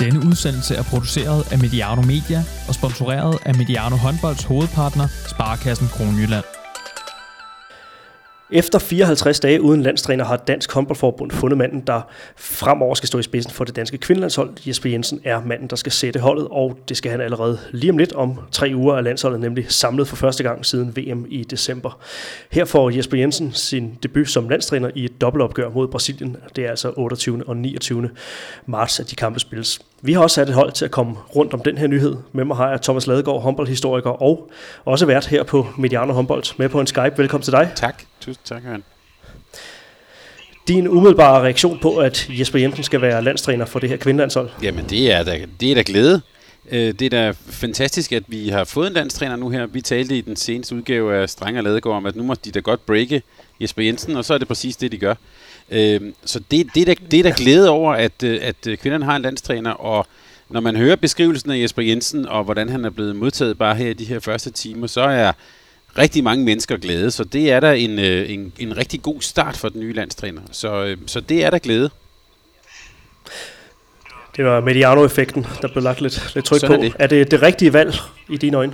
Denne udsendelse er produceret af Mediano Media og sponsoreret af Mediano Håndbolds hovedpartner, Sparkassen Kronjylland. Efter 54 dage uden landstræner har Dansk Håndboldforbund fundet manden, der fremover skal stå i spidsen for det danske kvindelandshold. Jesper Jensen er manden, der skal sætte holdet, og det skal han allerede lige om lidt om tre uger af landsholdet, nemlig samlet for første gang siden VM i december. Her får Jesper Jensen sin debut som landstræner i et dobbeltopgør mod Brasilien. Det er altså 28. og 29. marts, at de kampe spilles. Vi har også sat et hold til at komme rundt om den her nyhed. Med mig har jeg Thomas Ladegaard, håndboldhistoriker og også vært her på Mediano Håndbold med på en Skype. Velkommen til dig. Tak. Tusind tak, Jørgen. Din umiddelbare reaktion på, at Jesper Jensen skal være landstræner for det her kvindelandshold? Jamen, det er da, det er da glæde. Øh, det er da fantastisk, at vi har fået en landstræner nu her. Vi talte i den seneste udgave af Streng og Ladegaard om, at nu må de da godt breake Jesper Jensen, og så er det præcis det, de gør. Øh, så det, det, er da, det er da glæde over, at, øh, at kvinderne har en landstræner, og når man hører beskrivelsen af Jesper Jensen, og hvordan han er blevet modtaget bare her i de her første timer, så er rigtig mange mennesker glæde, så det er da en, en, en rigtig god start for den nye landstræner. Så, så det er der glæde. Det var Mediano-effekten, der blev lagt lidt, lidt tryk på. Er det. er det det rigtige valg i dine øjne?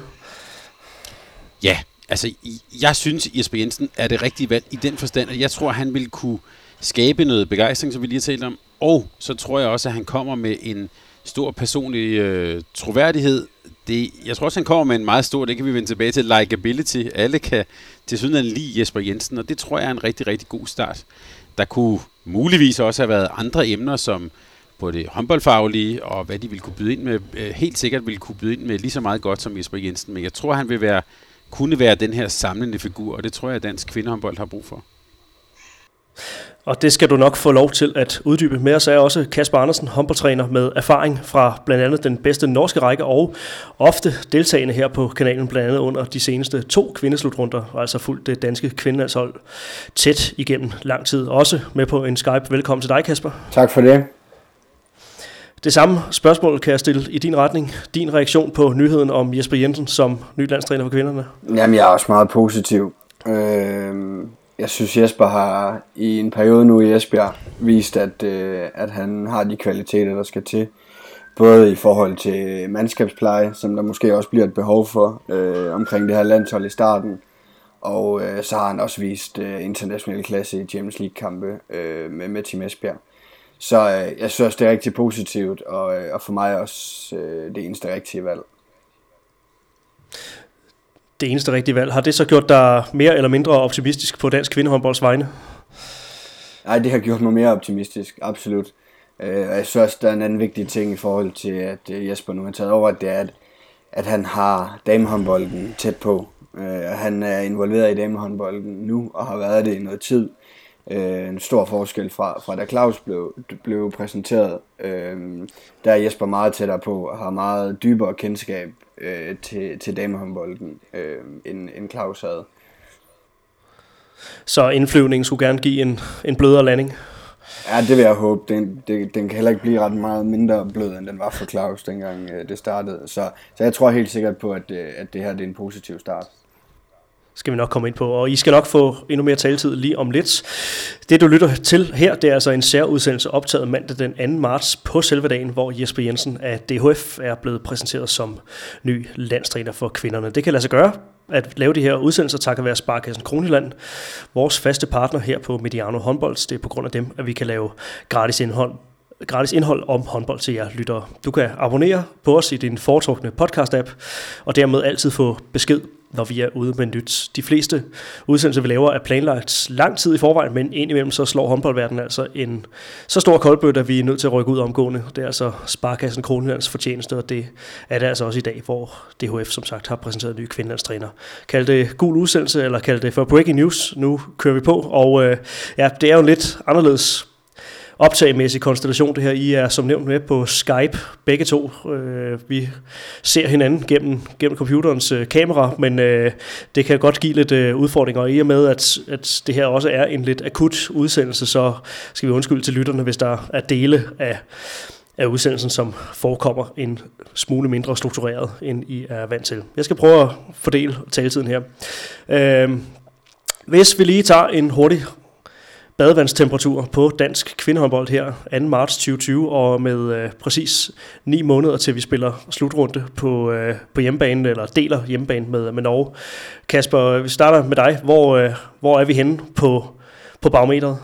Ja, altså jeg synes Jesper Jensen er det rigtige valg i den forstand, at jeg tror, han vil kunne skabe noget begejstring, som vi lige har talt om, og så tror jeg også, at han kommer med en stor personlig øh, troværdighed. Det, jeg tror også, han kommer med en meget stor, det kan vi vende tilbage til, likability. Alle kan til syden lide Jesper Jensen, og det tror jeg er en rigtig, rigtig god start. Der kunne muligvis også have været andre emner, som på det håndboldfaglige, og hvad de ville kunne byde ind med, øh, helt sikkert ville kunne byde ind med lige så meget godt som Jesper Jensen. Men jeg tror, han vil være, kunne være den her samlende figur, og det tror jeg, at dansk kvindehåndbold har brug for. Og det skal du nok få lov til at uddybe. Med os er også Kasper Andersen, håndboldtræner med erfaring fra blandt andet den bedste norske række og ofte deltagende her på kanalen, blandt andet under de seneste to kvindeslutrunder, og altså fuldt det danske kvindelandshold tæt igennem lang tid. Også med på en Skype. Velkommen til dig, Kasper. Tak for det. Det samme spørgsmål kan jeg stille i din retning. Din reaktion på nyheden om Jesper Jensen som ny landstræner for kvinderne? Jamen, jeg er også meget positiv. Øh, jeg synes Jesper har i en periode nu i Esbjerg vist, at, øh, at han har de kvaliteter, der skal til. Både i forhold til mandskabspleje, som der måske også bliver et behov for øh, omkring det her landshold i starten. Og øh, så har han også vist øh, international klasse i Champions League-kampe øh, med, med Team Esbjerg. Så øh, jeg synes det er rigtig positivt, og, øh, og for mig også øh, det eneste rigtige valg det eneste rigtige valg. Har det så gjort dig mere eller mindre optimistisk på dansk kvindehåndbolds vegne? Nej, det har gjort mig mere optimistisk, absolut. Øh, jeg synes også, der er en anden vigtig ting i forhold til, at øh, Jesper nu har taget over, det er, at, at han har damehåndbolden tæt på. Øh, han er involveret i damehåndbolden nu, og har været det i noget tid. Øh, en stor forskel fra, fra da Claus blev, blev præsenteret. Øh, der er Jesper meget tættere på, og har meget dybere kendskab øh, til, til damehåndbolden, øh, end, end Claus havde. Så indflyvningen skulle gerne give en, en blødere landing? Ja, det vil jeg håbe. Den, det, den kan heller ikke blive ret meget mindre blød, end den var for Claus, dengang øh, det startede. Så, så jeg tror helt sikkert på, at, øh, at det her det er en positiv start skal vi nok komme ind på. Og I skal nok få endnu mere taletid lige om lidt. Det du lytter til her, det er altså en særudsendelse optaget mandag den 2. marts på selve dagen, hvor Jesper Jensen af DHF er blevet præsenteret som ny landstræner for kvinderne. Det kan lade sig gøre at lave de her udsendelser takket være Sparkassen Kroniland, vores faste partner her på Mediano Håndbold. Det er på grund af dem, at vi kan lave gratis indhold gratis indhold om håndbold til jer lyttere. Du kan abonnere på os i din foretrukne podcast-app, og dermed altid få besked når vi er ude med nyt. De fleste udsendelser, vi laver, er planlagt lang tid i forvejen, men indimellem så slår håndboldverdenen altså en så stor koldbøtte, at vi er nødt til at rykke ud omgående. Det er altså Sparkassen Kronlands fortjeneste, og det er det altså også i dag, hvor DHF som sagt har præsenteret en ny kvindelandstræner. Kald det gul udsendelse, eller kald det for breaking news. Nu kører vi på, og øh, ja, det er jo en lidt anderledes optagmæssig konstellation det her. I er som nævnt med på Skype, begge to. Øh, vi ser hinanden gennem, gennem computerens øh, kamera, men øh, det kan godt give lidt øh, udfordringer. Og i og med, at, at det her også er en lidt akut udsendelse, så skal vi undskylde til lytterne, hvis der er dele af af udsendelsen, som forekommer en smule mindre struktureret, end I er vant til. Jeg skal prøve at fordele taletiden her. Øh, hvis vi lige tager en hurtig badevandstemperatur på dansk kvindehåndbold her 2. marts 2020, og med øh, præcis 9 måneder til vi spiller slutrunde på, øh, på hjemmebane, eller deler hjemmebane med, med Norge. Kasper, vi starter med dig. Hvor, øh, hvor er vi henne på, på barometeret?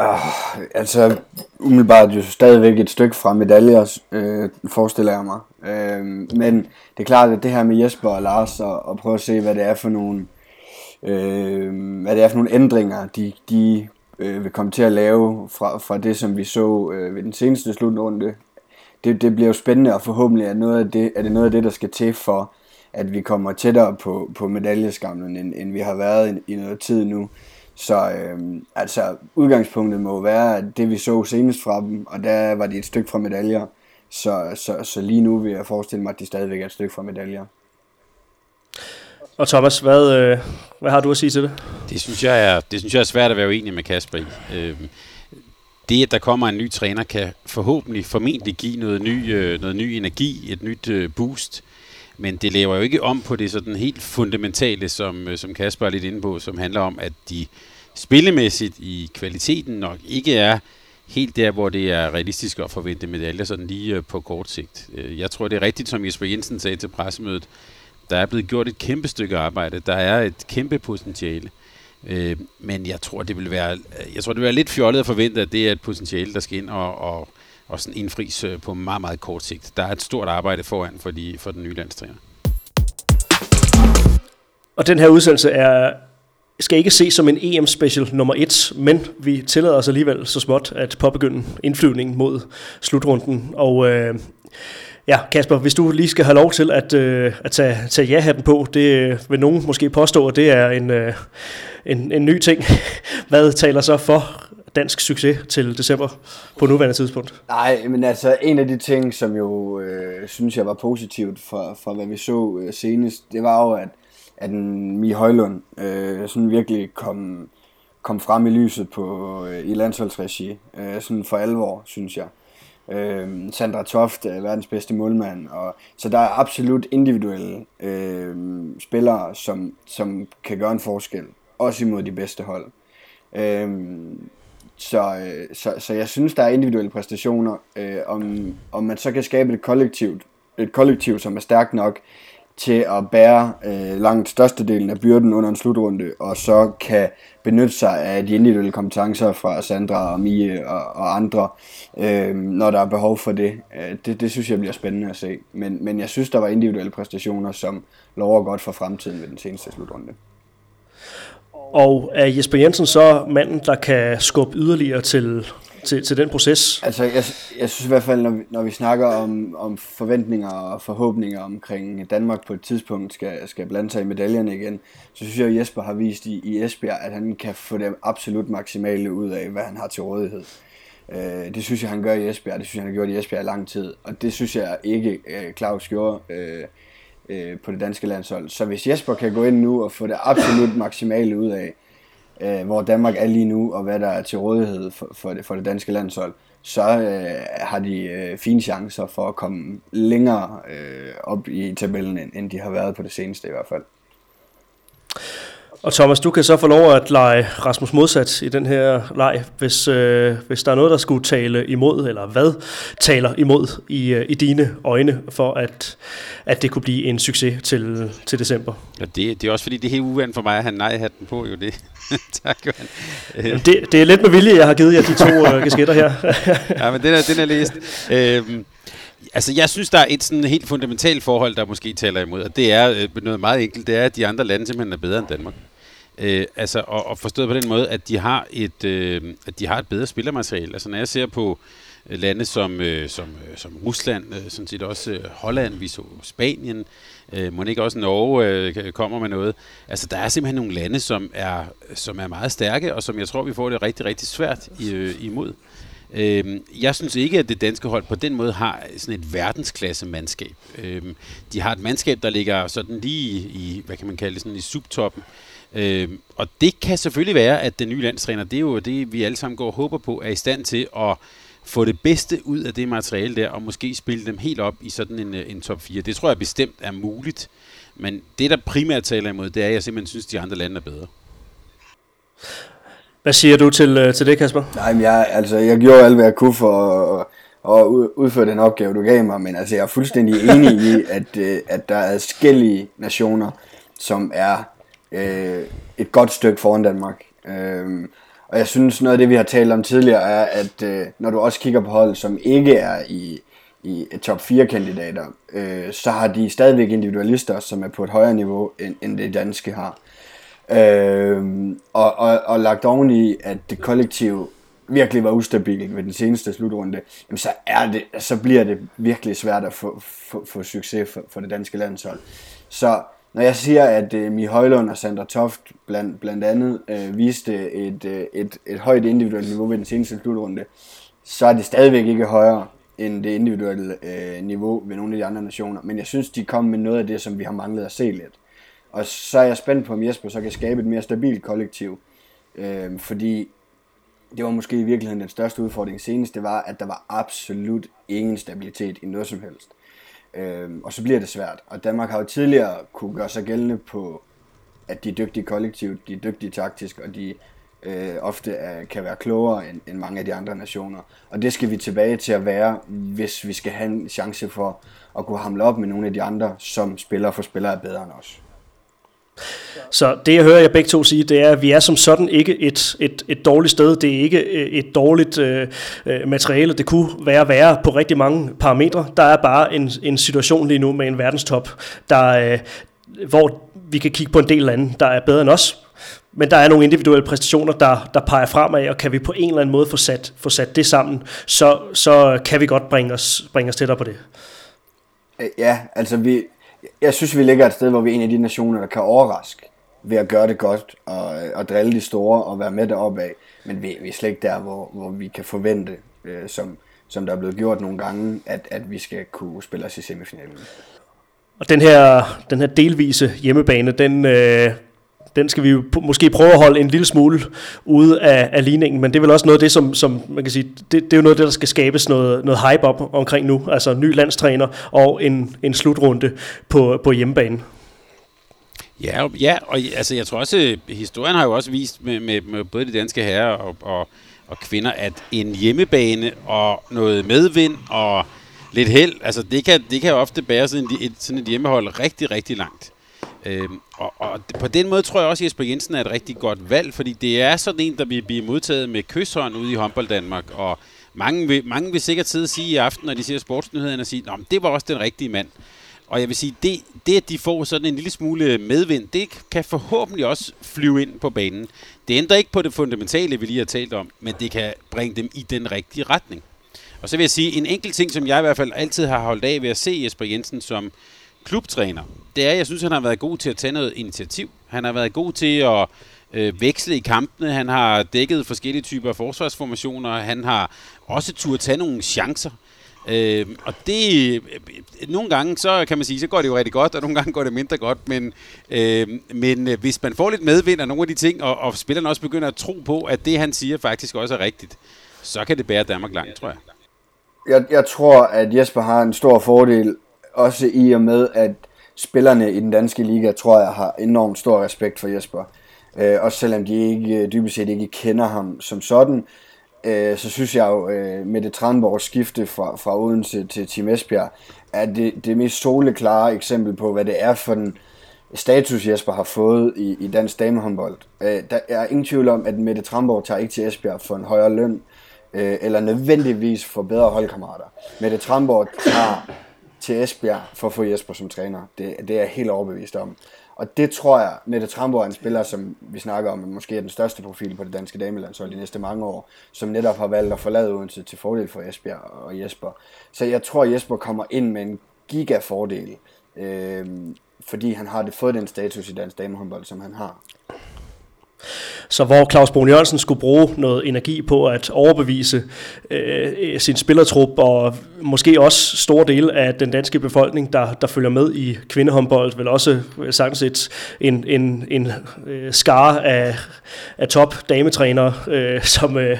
Uh, altså, umiddelbart jo stadigvæk et stykke fra medaljer, øh, forestiller jeg mig. Øh, men det er klart, at det her med Jesper og Lars, og, og prøve at se, hvad det er for nogle, øh, hvad det er for nogle ændringer, de, de øh, vil komme til at lave fra, fra det, som vi så øh, ved den seneste slutrunde. Det, det bliver jo spændende, og forhåbentlig er, noget af det, er det noget af det, der skal til for, at vi kommer tættere på, på medaljeskamlen, end, end vi har været i, i noget tid nu. Så øh, altså, udgangspunktet må være, at det vi så senest fra dem, og der var de et stykke fra medaljer, så, så, så lige nu vil jeg forestille mig, at de stadigvæk er et stykke fra medaljer. Og Thomas, hvad, øh, hvad har du at sige til det? Det synes jeg er, det synes jeg er svært at være uenig med Kasper i. Øh, det, at der kommer en ny træner, kan forhåbentlig, formentlig give noget ny, øh, noget ny energi, et nyt øh, boost. Men det laver jo ikke om på det sådan helt fundamentale, som, øh, som Kasper er lidt inde på, som handler om, at de spillemæssigt i kvaliteten nok ikke er helt der, hvor det er realistisk at forvente medaljer sådan lige øh, på kort sigt. Øh, jeg tror, det er rigtigt, som Jesper Jensen sagde til pressemødet. Der er blevet gjort et kæmpe stykke arbejde. Der er et kæmpe potentiale. Øh, men jeg tror, det vil være, jeg tror, det vil være lidt fjollet at forvente, at det er et potentiale, der skal ind og, og, og sådan indfris øh, på meget, meget kort sigt. Der er et stort arbejde foran for, de, for den nye landstræner. Og den her udsendelse er skal ikke ses som en EM-special nummer 1, men vi tillader os alligevel så småt at påbegynde indflyvningen mod slutrunden. Og øh, ja, Kasper, hvis du lige skal have lov til at, øh, at tage, tage ja-hatten på, det øh, vil nogen måske påstå, at det er en, øh, en, en ny ting. Hvad taler så for dansk succes til december på nuværende tidspunkt? Nej, men altså en af de ting, som jo øh, synes jeg var positivt for, for hvad vi så øh, senest, det var jo, at at en Mi Højlund øh, sådan virkelig kom, kom frem i lyset på, øh, i landsholdsregi, øh, sådan for alvor, synes jeg. Øh, Øh, Sandra Toft er verdens bedste målmand, og, så der er absolut individuelle øh, spillere, som, som kan gøre en forskel, også imod de bedste hold. Øhm, øh, så, så, så jeg synes, der er individuelle præstationer. Øh, om, om man så kan skabe et kollektivt, et kollektiv, som er stærkt nok, til at bære øh, langt størstedelen af byrden under en slutrunde, og så kan benytte sig af de individuelle kompetencer fra Sandra og Mie og, og andre, øh, når der er behov for det. Øh, det. Det synes jeg bliver spændende at se. Men, men jeg synes, der var individuelle præstationer, som lover godt for fremtiden ved den seneste slutrunde. Og er Jesper Jensen så manden, der kan skubbe yderligere til til, til den proces? Altså, jeg, jeg synes i hvert fald, når vi, når vi snakker om, om forventninger og forhåbninger omkring Danmark på et tidspunkt skal, skal blande sig i medaljerne igen, så synes jeg, at Jesper har vist i, i Esbjerg, at han kan få det absolut maksimale ud af, hvad han har til rådighed. Øh, det synes jeg, han gør i Esbjerg. Det synes jeg, han har gjort i Esbjerg i lang tid. Og det synes jeg ikke, øh, Claus gjorde øh, øh, på det danske landshold. Så hvis Jesper kan gå ind nu og få det absolut maksimale ud af, øh, hvor Danmark er lige nu, og hvad der er til rådighed for, for, det, for det danske landshold, så øh, har de øh, fine chancer for at komme længere øh, op i tabellen, end, end de har været på det seneste i hvert fald. Og Thomas, du kan så få lov at lege Rasmus modsat i den her leg, hvis, øh, hvis der er noget, der skulle tale imod, eller hvad taler imod i, øh, i dine øjne, for at, at det kunne blive en succes til, til december. Ja, det, det er også fordi, det er helt uvandt for mig at have nej-hatten på, jo det. tak, Jamen, det, det er lidt med vilje, jeg har givet jer de to øh, kasketter her. ja, men den er, den er læst. Øhm, Altså, jeg synes, der er et sådan helt fundamentalt forhold, der måske taler imod, og det er øh, noget meget enkelt, det er, at de andre lande simpelthen er bedre end Danmark. Øh, altså, og, og forstået på den måde, at de har et, øh, at de har et bedre spillermateriale. Altså, når jeg ser på øh, lande som, øh, som, øh, som Rusland, øh, sådan set også øh, Holland, vi så Spanien, øh, må ikke også Norge øh, kommer med noget. Altså, der er simpelthen nogle lande, som er, som er meget stærke, og som jeg tror, vi får det rigtig, rigtig svært i, øh, imod. Øh, jeg synes ikke, at det danske hold på den måde har sådan et verdensklasse mandskab. Øh, de har et mandskab, der ligger sådan lige i, i hvad kan man kalde det, sådan i subtoppen. Øh, og det kan selvfølgelig være, at den nye landstræner, det er jo det, vi alle sammen går og håber på, er i stand til at få det bedste ud af det materiale der, og måske spille dem helt op i sådan en, en top 4. Det tror jeg bestemt er muligt. Men det, der primært taler imod, det er, at jeg simpelthen synes, at de andre lande er bedre. Hvad siger du til, øh, til det, Kasper? Nej, men jeg, altså, jeg gjorde alt, hvad jeg kunne for at, at udføre den opgave, du gav mig, men altså, jeg er fuldstændig enig i, at, øh, at der er forskellige nationer, som er øh, et godt stykke foran Danmark. Øh, og jeg synes, noget af det, vi har talt om tidligere, er, at øh, når du også kigger på hold, som ikke er i, i top 4 kandidater, øh, så har de stadigvæk individualister, som er på et højere niveau, end, end det danske har. Øh, og, og, og lagt oven i, at det kollektiv virkelig var ustabilt ved den seneste slutrunde, jamen så, er det, så bliver det virkelig svært at få, få, få succes for, for det danske landshold. Så når jeg siger, at øh, Mi Højlund og Sandra Toft blandt, blandt andet øh, viste et, øh, et, et højt individuelt niveau ved den seneste slutrunde, så er det stadigvæk ikke højere end det individuelle øh, niveau ved nogle af de andre nationer. Men jeg synes, de kom med noget af det, som vi har manglet at se lidt. Og så er jeg spændt på, om Jesper så kan skabe et mere stabilt kollektiv. Øh, fordi det var måske i virkeligheden den største udfordring senest, det var, at der var absolut ingen stabilitet i noget som helst. Øhm, og så bliver det svært. Og Danmark har jo tidligere kunne gøre sig gældende på, at de er dygtige kollektivt, de er dygtige taktisk, og de øh, ofte er, kan være klogere end, end mange af de andre nationer. Og det skal vi tilbage til at være, hvis vi skal have en chance for at kunne hamle op med nogle af de andre, som spiller for spillere er bedre end os. Så det jeg hører jer begge to sige, det er, at vi er som sådan ikke et, et, et dårligt sted. Det er ikke øh, et dårligt øh, øh, materiale. Det kunne være værre på rigtig mange parametre. Der er bare en, en situation lige nu med en verdenstop, der, øh, hvor vi kan kigge på en del lande, der er bedre end os. Men der er nogle individuelle præstationer, der, der peger fremad, og kan vi på en eller anden måde få sat, få sat det sammen, så, så kan vi godt bringe os, bringe os tættere på det. Øh, ja, altså vi, jeg synes, vi ligger et sted, hvor vi er en af de nationer, der kan overraske ved at gøre det godt og, og drille de store og være med deroppe af. Men vi, vi er slet ikke der, hvor, hvor vi kan forvente, øh, som, som der er blevet gjort nogle gange, at, at vi skal kunne spille os i semifinalen. Og den her, den her delvise hjemmebane, den, øh, den skal vi jo måske prøve at holde en lille smule ude af, af ligningen, men det er vel også noget af det, som, som man kan sige, det, det er jo noget af det, der skal skabes noget, noget hype op omkring nu, altså ny landstræner og en, en slutrunde på, på hjemmebane. Ja, ja, og altså jeg tror også, historien har jo også vist med, med, med både de danske herrer og, og, og kvinder, at en hjemmebane og noget medvind og lidt held, altså det kan, det kan ofte bære sådan et, sådan et hjemmehold rigtig, rigtig langt. Øhm, og, og på den måde tror jeg også, at Jesper Jensen er et rigtig godt valg, fordi det er sådan en, der vil blive modtaget med kysshånd ude i håndbold Danmark, og mange vil, mange vil sikkert sidde og sige i aften, når de ser sportsnyhederne, og sige, at det var også den rigtige mand. Og jeg vil sige, det, det at de får sådan en lille smule medvind, det kan forhåbentlig også flyve ind på banen. Det ændrer ikke på det fundamentale, vi lige har talt om, men det kan bringe dem i den rigtige retning. Og så vil jeg sige, en enkelt ting, som jeg i hvert fald altid har holdt af ved at se Jesper Jensen som klubtræner, det er, at jeg synes, han har været god til at tage noget initiativ. Han har været god til at øh, veksle i kampene. Han har dækket forskellige typer af forsvarsformationer. Han har også turde tage nogle chancer. Øh, og det, øh, nogle gange, så kan man sige, så går det jo rigtig godt, og nogle gange går det mindre godt, men, øh, men øh, hvis man får lidt medvind af nogle af de ting, og, og spillerne også begynder at tro på, at det han siger faktisk også er rigtigt, så kan det bære Danmark langt, tror jeg. Jeg, jeg tror, at Jesper har en stor fordel, også i og med, at spillerne i den danske liga, tror jeg, har enormt stor respekt for Jesper. Øh, også selvom de ikke øh, dybest set ikke kender ham som sådan, øh, så synes jeg jo, øh, med det Tranborgs skifte fra, fra Odense til Team Esbjerg, er det, det mest soleklare eksempel på, hvad det er for den status, Jesper har fået i, i dansk damehåndbold. Øh, der er ingen tvivl om, at Mette Tramborg tager ikke til Esbjerg for en højere løn, øh, eller nødvendigvis for bedre holdkammerater. Mette Tramborg tager til Esbjerg for at få Jesper som træner. Det, det er jeg helt overbevist om. Og det tror jeg, Mette Tramborg er en spiller, som vi snakker om, måske er den største profil på det danske damelandshold de næste mange år, som netop har valgt at forlade Odense til fordel for Esbjerg og Jesper. Så jeg tror, at Jesper kommer ind med en gigafordel, øh, fordi han har det fået den status i dansk damehåndbold, som han har. Så hvor Claus Brun Jørgensen skulle bruge noget energi på at overbevise øh, sin spillertrup, og måske også store dele af den danske befolkning, der, der følger med i kvindehåndbold, vel også øh, sagtens et, en, en, en øh, skare af, af top dametrænere, øh, som, øh,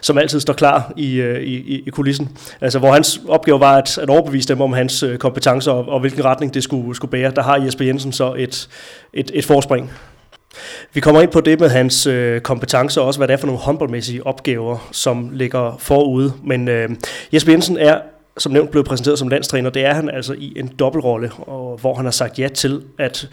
som altid står klar i, øh, i, i kulissen. Altså hvor hans opgave var at, at overbevise dem om hans øh, kompetencer og, og hvilken retning det skulle, skulle bære. Der har Jesper Jensen så et, et, et forspring. Vi kommer ind på det med hans øh, kompetencer, og også hvad det er for nogle håndboldmæssige opgaver, som ligger forude. Men øh, Jesper Jensen er som nævnt blev præsenteret som landstræner, det er han altså i en dobbeltrolle, og hvor han har sagt ja til at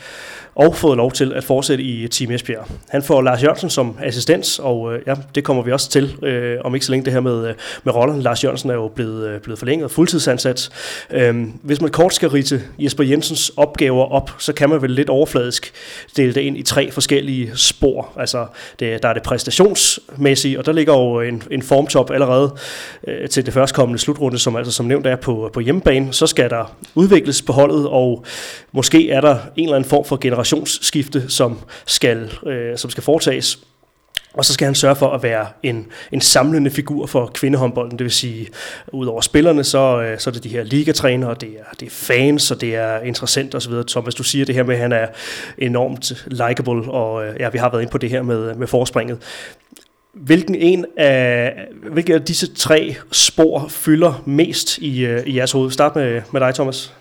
og fået lov til at fortsætte i Team Esbjerg. Han får Lars Jørgensen som assistent, og øh, ja, det kommer vi også til øh, om ikke så længe det her med, øh, med rollen. Lars Jørgensen er jo blevet, øh, blevet forlænget fuldtidsansat. Øh, hvis man kort skal rite Jesper Jensens opgaver op, så kan man vel lidt overfladisk dele det ind i tre forskellige spor. Altså, det, der er det præstationsmæssige, og der ligger jo en, en formtop allerede øh, til det førstkommende slutrunde, som altså som nævnt er på, på hjemmebane. Så skal der udvikles på holdet, og måske er der en eller anden form for generation generationsskifte, som skal, øh, som skal foretages. Og så skal han sørge for at være en, en samlende figur for kvindehåndbolden, det vil sige, ud over spillerne, så, øh, så er det de her ligatrænere, det er, det er fans, og det er interessant osv. Thomas, du siger det her med, at han er enormt likable, og øh, ja, vi har været inde på det her med, med forspringet. Hvilken en af, hvilke af disse tre spor fylder mest i, øh, i jeres hoved? Start med, med dig, Thomas.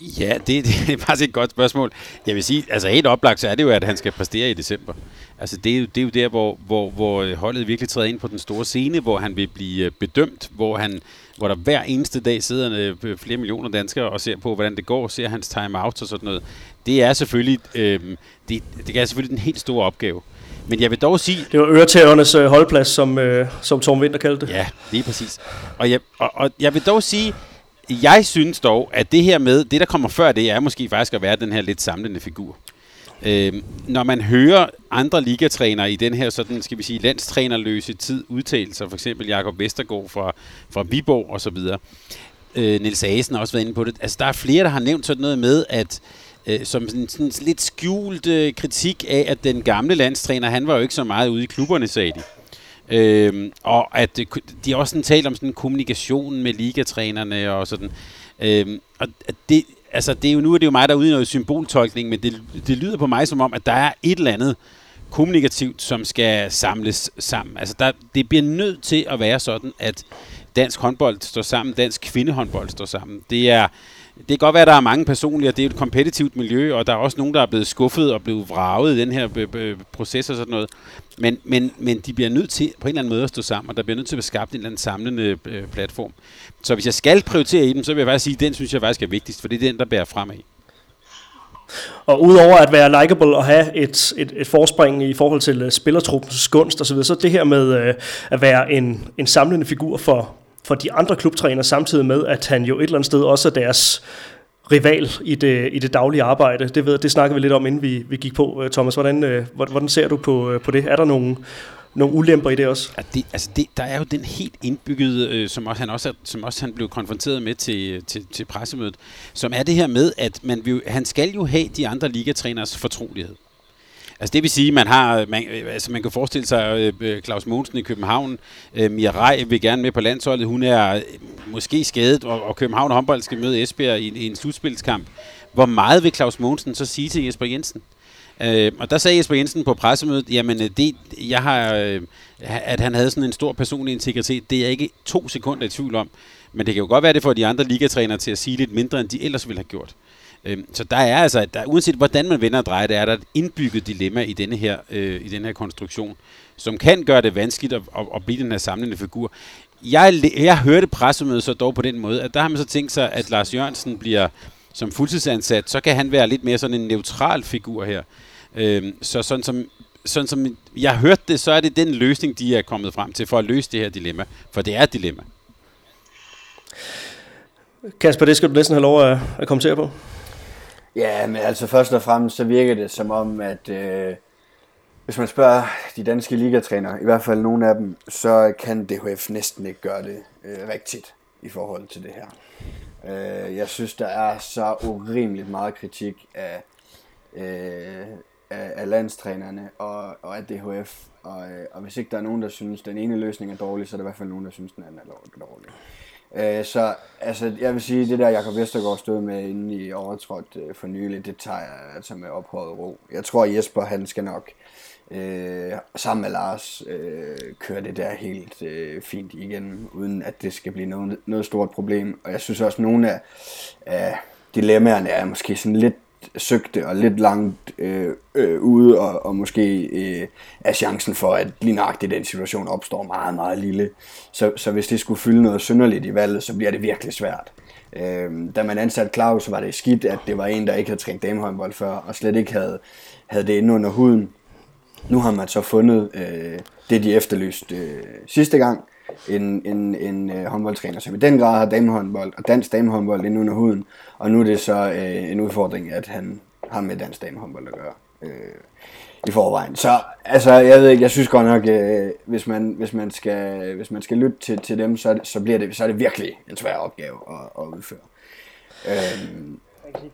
Ja, det, det er faktisk et godt spørgsmål. Jeg vil sige, altså helt oplagt, så er det jo, at han skal præstere i december. Altså det er jo, det er jo der, hvor, hvor, hvor holdet virkelig træder ind på den store scene, hvor han vil blive øh, bedømt, hvor han hvor der hver eneste dag sidder øh, flere millioner danskere og ser på, hvordan det går, ser hans timeout og sådan noget. Det er selvfølgelig, øh, det, det er selvfølgelig den helt store opgave. Men jeg vil dog sige... Det var øretævernes øh, holdplads, som, øh, som Torm Winter kaldte det. Ja, lige præcis. Og jeg, og, og jeg vil dog sige, jeg synes dog, at det her med, det der kommer før det, er måske faktisk at være den her lidt samlende figur. Øh, når man hører andre ligatrænere i den her sådan, skal vi sige, landstrænerløse tid udtale sig, for eksempel Jakob Vestergaard fra, fra Viborg og så videre, øh, Niels Asen har også været inde på det, altså der er flere, der har nævnt sådan noget med, at øh, som sådan, sådan lidt skjult øh, kritik af, at den gamle landstræner, han var jo ikke så meget ude i klubberne, sagde de. Øhm, og at de også sådan talt om sådan kommunikation med ligatrænerne og sådan. Øhm, og det, altså det er jo nu er det jo mig, der er ude i noget symboltolkning, men det, det lyder på mig som om, at der er et eller andet kommunikativt, som skal samles sammen. Altså der, det bliver nødt til at være sådan, at dansk håndbold står sammen, dansk kvindehåndbold står sammen. Det er, det kan godt være, at der er mange personlige, og det er et kompetitivt miljø, og der er også nogen, der er blevet skuffet og blevet vraget i den her øh, øh, proces og sådan noget. Men, men, men de bliver nødt til på en eller anden måde at stå sammen, og der bliver nødt til at skabe en eller anden samlende øh, platform. Så hvis jeg skal prioritere i dem, så vil jeg faktisk sige, at den synes jeg faktisk er vigtigst, for det er den, der bærer fremad. Og udover at være likable og have et, et, et forspring i forhold til øh, spillertruppens gunst osv., så det her med at være en, en samlende figur for, for de andre klubtræner, samtidig med, at han jo et eller andet sted også er deres rival i det, i det daglige arbejde. Det, ved, det snakker vi lidt om, inden vi, vi gik på. Øh, Thomas, hvordan, øh, hvordan ser du på, øh, på det? Er der nogle, nogle ulemper i det også? Ja, det, altså det, der er jo den helt indbyggede, øh, som, også, han også, som også han blev konfronteret med til, øh, til, til pressemødet, som er det her med, at man vil, han skal jo have de andre ligatræners fortrolighed. Altså det vil sige, man har, man, altså man kan forestille sig uh, Claus Mogensen i København, uh, Mia Rej vil gerne med på landsholdet, hun er måske skadet, og, og København håndbold skal møde Esbjerg i, i en slutspilskamp. Hvor meget vil Claus Mogensen så sige til Jesper Jensen? Øh, og der sagde Jesper Jensen på pressemødet, jamen det, jeg har, at han havde sådan en stor personlig integritet, det er jeg ikke to sekunder i tvivl om. Men det kan jo godt være, det får de andre ligatrænere til at sige lidt mindre, end de ellers ville have gjort. Øhm, så der er altså, der, uanset hvordan man vender og drejer det, er der et indbygget dilemma i denne her, øh, i denne her konstruktion, som kan gøre det vanskeligt at, at, at blive den her samlende figur. Jeg, jeg hørte pressemødet så dog på den måde, at der har man så tænkt sig, at Lars Jørgensen bliver som fuldtidsansat, så kan han være lidt mere sådan en neutral figur her. Øhm, så sådan som, sådan som jeg hørte det, så er det den løsning, de er kommet frem til for at løse det her dilemma. For det er et dilemma. Kasper, det skal du næsten have lov at, at kommentere på. Ja, men altså først og fremmest så virker det som om, at øh, hvis man spørger de danske ligatrænere, i hvert fald nogle af dem, så kan DHF næsten ikke gøre det øh, rigtigt i forhold til det her. Øh, jeg synes, der er så urimeligt meget kritik af, øh, af, af landstrænerne og, og af DHF. Og, øh, og hvis ikke der er nogen, der synes, den ene løsning er dårlig, så er der i hvert fald nogen, der synes, den anden er dårlig. Øh, så altså, jeg vil sige, det der Jakob Vestergaard stod med inde i overtrådt øh, for nylig, det tager jeg altså med ophøjet ro. Jeg tror Jesper, han skal nok øh, sammen med Lars øh, køre det der helt øh, fint igen, uden at det skal blive noget, noget stort problem. Og jeg synes også, at nogle af, af dilemmaerne er måske sådan lidt søgte og lidt langt øh, øh, ude, og, og måske øh, er chancen for, at lige nøjagtigt den situation opstår meget, meget lille. Så, så hvis det skulle fylde noget synderligt i valget, så bliver det virkelig svært. Øh, da man ansatte Claus, var det skidt, at det var en, der ikke havde trænet damehåndbold før, og slet ikke havde, havde det inde under huden. Nu har man så fundet øh, det, de efterlyste øh, sidste gang, en, en, en øh, håndboldtræner, som i den grad har damehåndbold og dansk damehåndbold inde under huden, og nu er det så øh, en udfordring, at han har med dansk damehåndbold at gøre. Øh, i forvejen. Så altså, jeg ved ikke, jeg synes godt nok, øh, hvis, man, hvis, man skal, hvis man skal lytte til, til dem, så, så, bliver det, så er det virkelig en svær opgave at, at udføre. Øhm,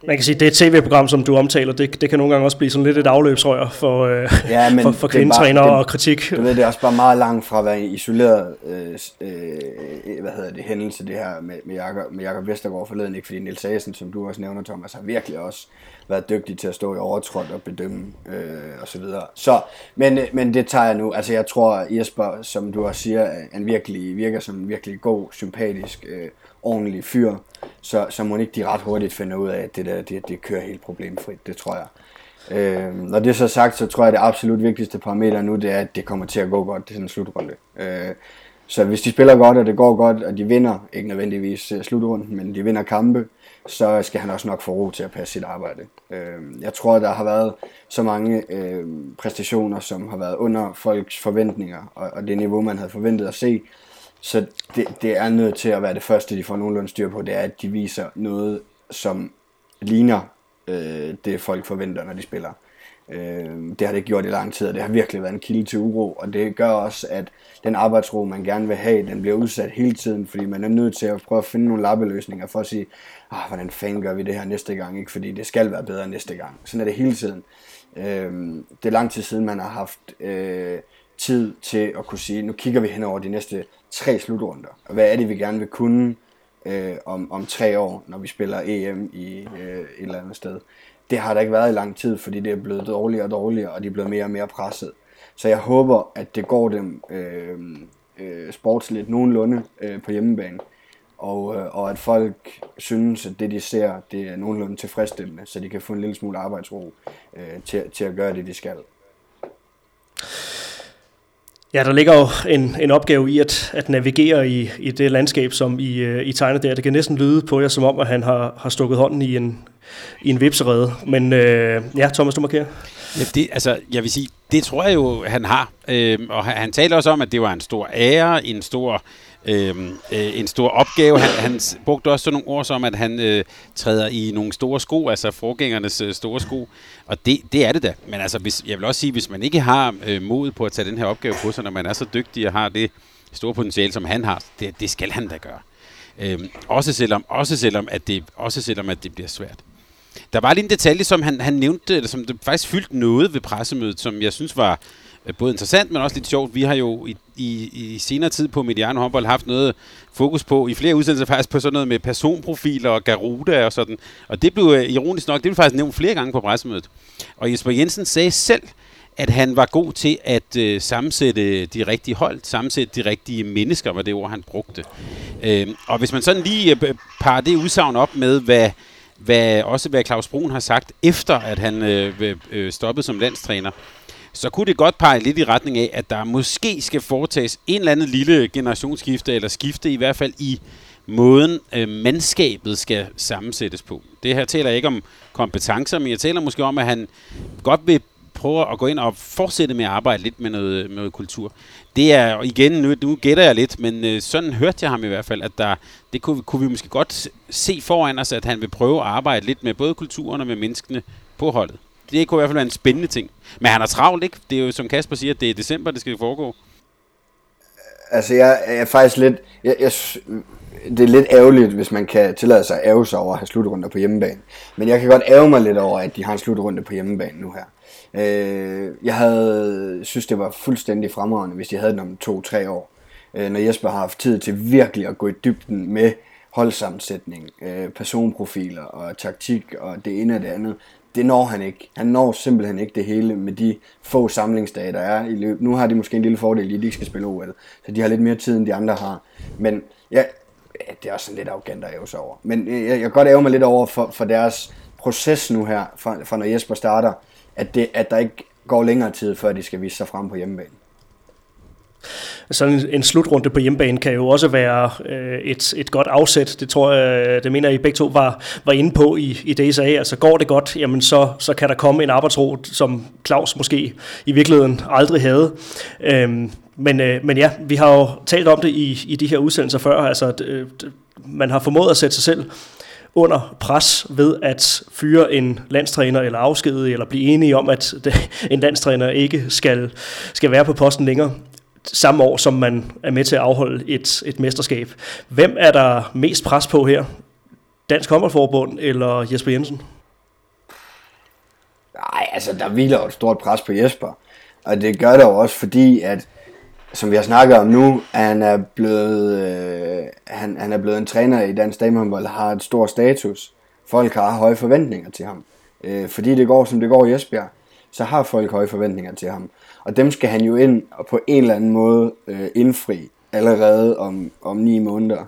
man kan sige, det tv-program, som du omtaler, det, det kan nogle gange også blive sådan lidt et afløbsrør for, øh, ja, men for, for kvindetræner og kritik. Du ved, det er også bare meget langt fra at være en isoleret øh, øh, hvad hedder det, hændelse, det her med, med, Jakob, med Jakob Vestergaard forleden, ikke? fordi Nils Sagersen, som du også nævner, Thomas, har virkelig også været dygtig til at stå i overtråd og bedømme øh, og så videre. Så, men, men det tager jeg nu. Altså jeg tror, Jesper, som du også siger, en virkelig, virker som en virkelig god, sympatisk, øh, ordentlig fyr. Så, så må ikke de ret hurtigt finde ud af, at det der, det, det kører helt problemfrit. Det tror jeg. Øh, når det er så sagt, så tror jeg, at det absolut vigtigste parameter nu, det er, at det kommer til at gå godt til den en slutrunde. Øh, så hvis de spiller godt, og det går godt, og de vinder, ikke nødvendigvis øh, slutrunden, men de vinder kampe, så skal han også nok få ro til at passe sit arbejde. Øh, jeg tror, der har været så mange øh, præstationer, som har været under folks forventninger, og, og det niveau, man havde forventet at se. Så det, det er nødt til at være det første, de får nogenlunde styr på, det er, at de viser noget, som ligner øh, det, folk forventer, når de spiller. Øh, det har det gjort i lang tid, og det har virkelig været en kilde til uro, og det gør også, at den arbejdsro, man gerne vil have, den bliver udsat hele tiden, fordi man er nødt til at prøve at finde nogle lappeløsninger for at sige, ah, hvordan fanden gør vi det her næste gang, ikke? fordi det skal være bedre næste gang. Sådan er det hele tiden. Øh, det er lang tid siden, man har haft øh, tid til at kunne sige, nu kigger vi hen over de næste tre slutrunder, hvad er det, vi gerne vil kunne øh, om, om tre år, når vi spiller EM i øh, et eller andet sted det har der ikke været i lang tid, fordi det er blevet dårligere og dårligere, og de er blevet mere og mere presset. Så jeg håber, at det går dem øh, øh, sportsligt nogenlunde øh, på hjemmebane, og, øh, og at folk synes, at det de ser, det er nogenlunde tilfredsstillende, så de kan få en lille smule arbejdsro øh, til, til at gøre det, de skal. Ja, der ligger jo en, en opgave i at, at navigere i, i det landskab, som I, øh, I tegner der. Det kan næsten lyde på jer, som om, at han har, har stukket hånden i en, i en vipserede. Men øh, ja, Thomas, du markerer. Ja, det, altså, jeg vil sige, det tror jeg jo, han har. Øh, og han, han taler også om, at det var en stor ære, en stor Øhm, øh, en stor opgave. Han, han brugte også sådan nogle ord som, at han øh, træder i nogle store sko, altså forgængernes øh, store sko. Og det, det er det da. Men altså, hvis, jeg vil også sige, hvis man ikke har øh, mod på at tage den her opgave på sig, når man er så dygtig og har det store potentiale, som han har, det, det skal han da gøre. Øh, også selvom, også selvom, at det, også selvom at det bliver svært. Der var lige en detalje, som han, han nævnte, eller som det faktisk fyldte noget ved pressemødet, som jeg synes var Øh, både interessant, men også lidt sjovt. Vi har jo i, i, i senere tid på Mediano håndbold haft noget fokus på, i flere udsendelser faktisk på sådan noget med personprofiler og Garuda og sådan. Og det blev øh, ironisk nok, det blev faktisk nævnt flere gange på pressemødet. Og Jesper Jensen sagde selv, at han var god til at øh, sammensætte de rigtige hold, sammensætte de rigtige mennesker, var det ord, han brugte. Øh, og hvis man sådan lige øh, parer det udsagn op med, hvad hvad, også hvad Claus Brun har sagt, efter at han øh, øh, øh stoppede som landstræner, så kunne det godt pege lidt i retning af, at der måske skal foretages en eller anden lille generationsskifte, eller skifte i hvert fald i måden, øh, mandskabet skal sammensættes på. Det her taler jeg ikke om kompetencer, men jeg taler måske om, at han godt vil prøve at gå ind og fortsætte med at arbejde lidt med noget, med noget kultur. Det er, igen, nu, nu gætter jeg lidt, men øh, sådan hørte jeg ham i hvert fald, at der, det kunne, kunne vi måske godt se foran os, at han vil prøve at arbejde lidt med både kulturen og med menneskene på holdet. Det kunne i hvert fald være en spændende ting. Men han er travlt, ikke? Det er jo, som Kasper siger, det er december, det skal foregå. Altså, jeg er faktisk lidt... Jeg, jeg, det er lidt ærgerligt, hvis man kan tillade sig at ærge sig over at have slutrunder på hjemmebane. Men jeg kan godt ærge mig lidt over, at de har en slutrunde på hjemmebane nu her. Øh, jeg havde synes, det var fuldstændig fremragende, hvis de havde den om to-tre år. Øh, når Jesper har haft tid til virkelig at gå i dybden med holdsammensætning, øh, personprofiler og taktik og det ene og det andet. Det når han ikke. Han når simpelthen ikke det hele med de få samlingsdage, der er i løbet. Nu har de måske en lille fordel i, at de ikke skal spille OL, så de har lidt mere tid, end de andre har. Men ja, det er også sådan lidt arrogant at æve sig over. Men øh, jeg, jeg kan godt æve mig lidt over for, for deres proces nu her, fra, fra når Jesper starter, at, det, at der ikke går længere tid, før de skal vise sig frem på hjemmebane. Sådan en, en slutrunde på hjemmebane kan jo også være øh, et, et godt afsæt. Det tror jeg, øh, det mener I begge to var, var inde på i, i DSA. Altså går det godt, jamen så, så kan der komme en arbejdsro, som Claus måske i virkeligheden aldrig havde. Øhm, men, øh, men ja, vi har jo talt om det i, i de her udsendelser før. Altså, øh, man har formået at sætte sig selv under pres ved at fyre en landstræner eller afskedige, eller blive enige om, at en landstræner ikke skal, skal være på posten længere samme år, som man er med til at afholde et, et mesterskab. Hvem er der mest pres på her? Dansk Håndboldforbund eller Jesper Jensen? Nej, altså der hviler jo et stort pres på Jesper. Og det gør der jo også fordi, at som vi har snakket om nu, han er blevet, øh, han, han er blevet en træner i dansk damehåndbold, har et stort status. Folk har høje forventninger til ham. Øh, fordi det går, som det går i Esbjerg, så har folk høje forventninger til ham. Og dem skal han jo ind og på en eller anden måde øh, indfri allerede om, om ni måneder.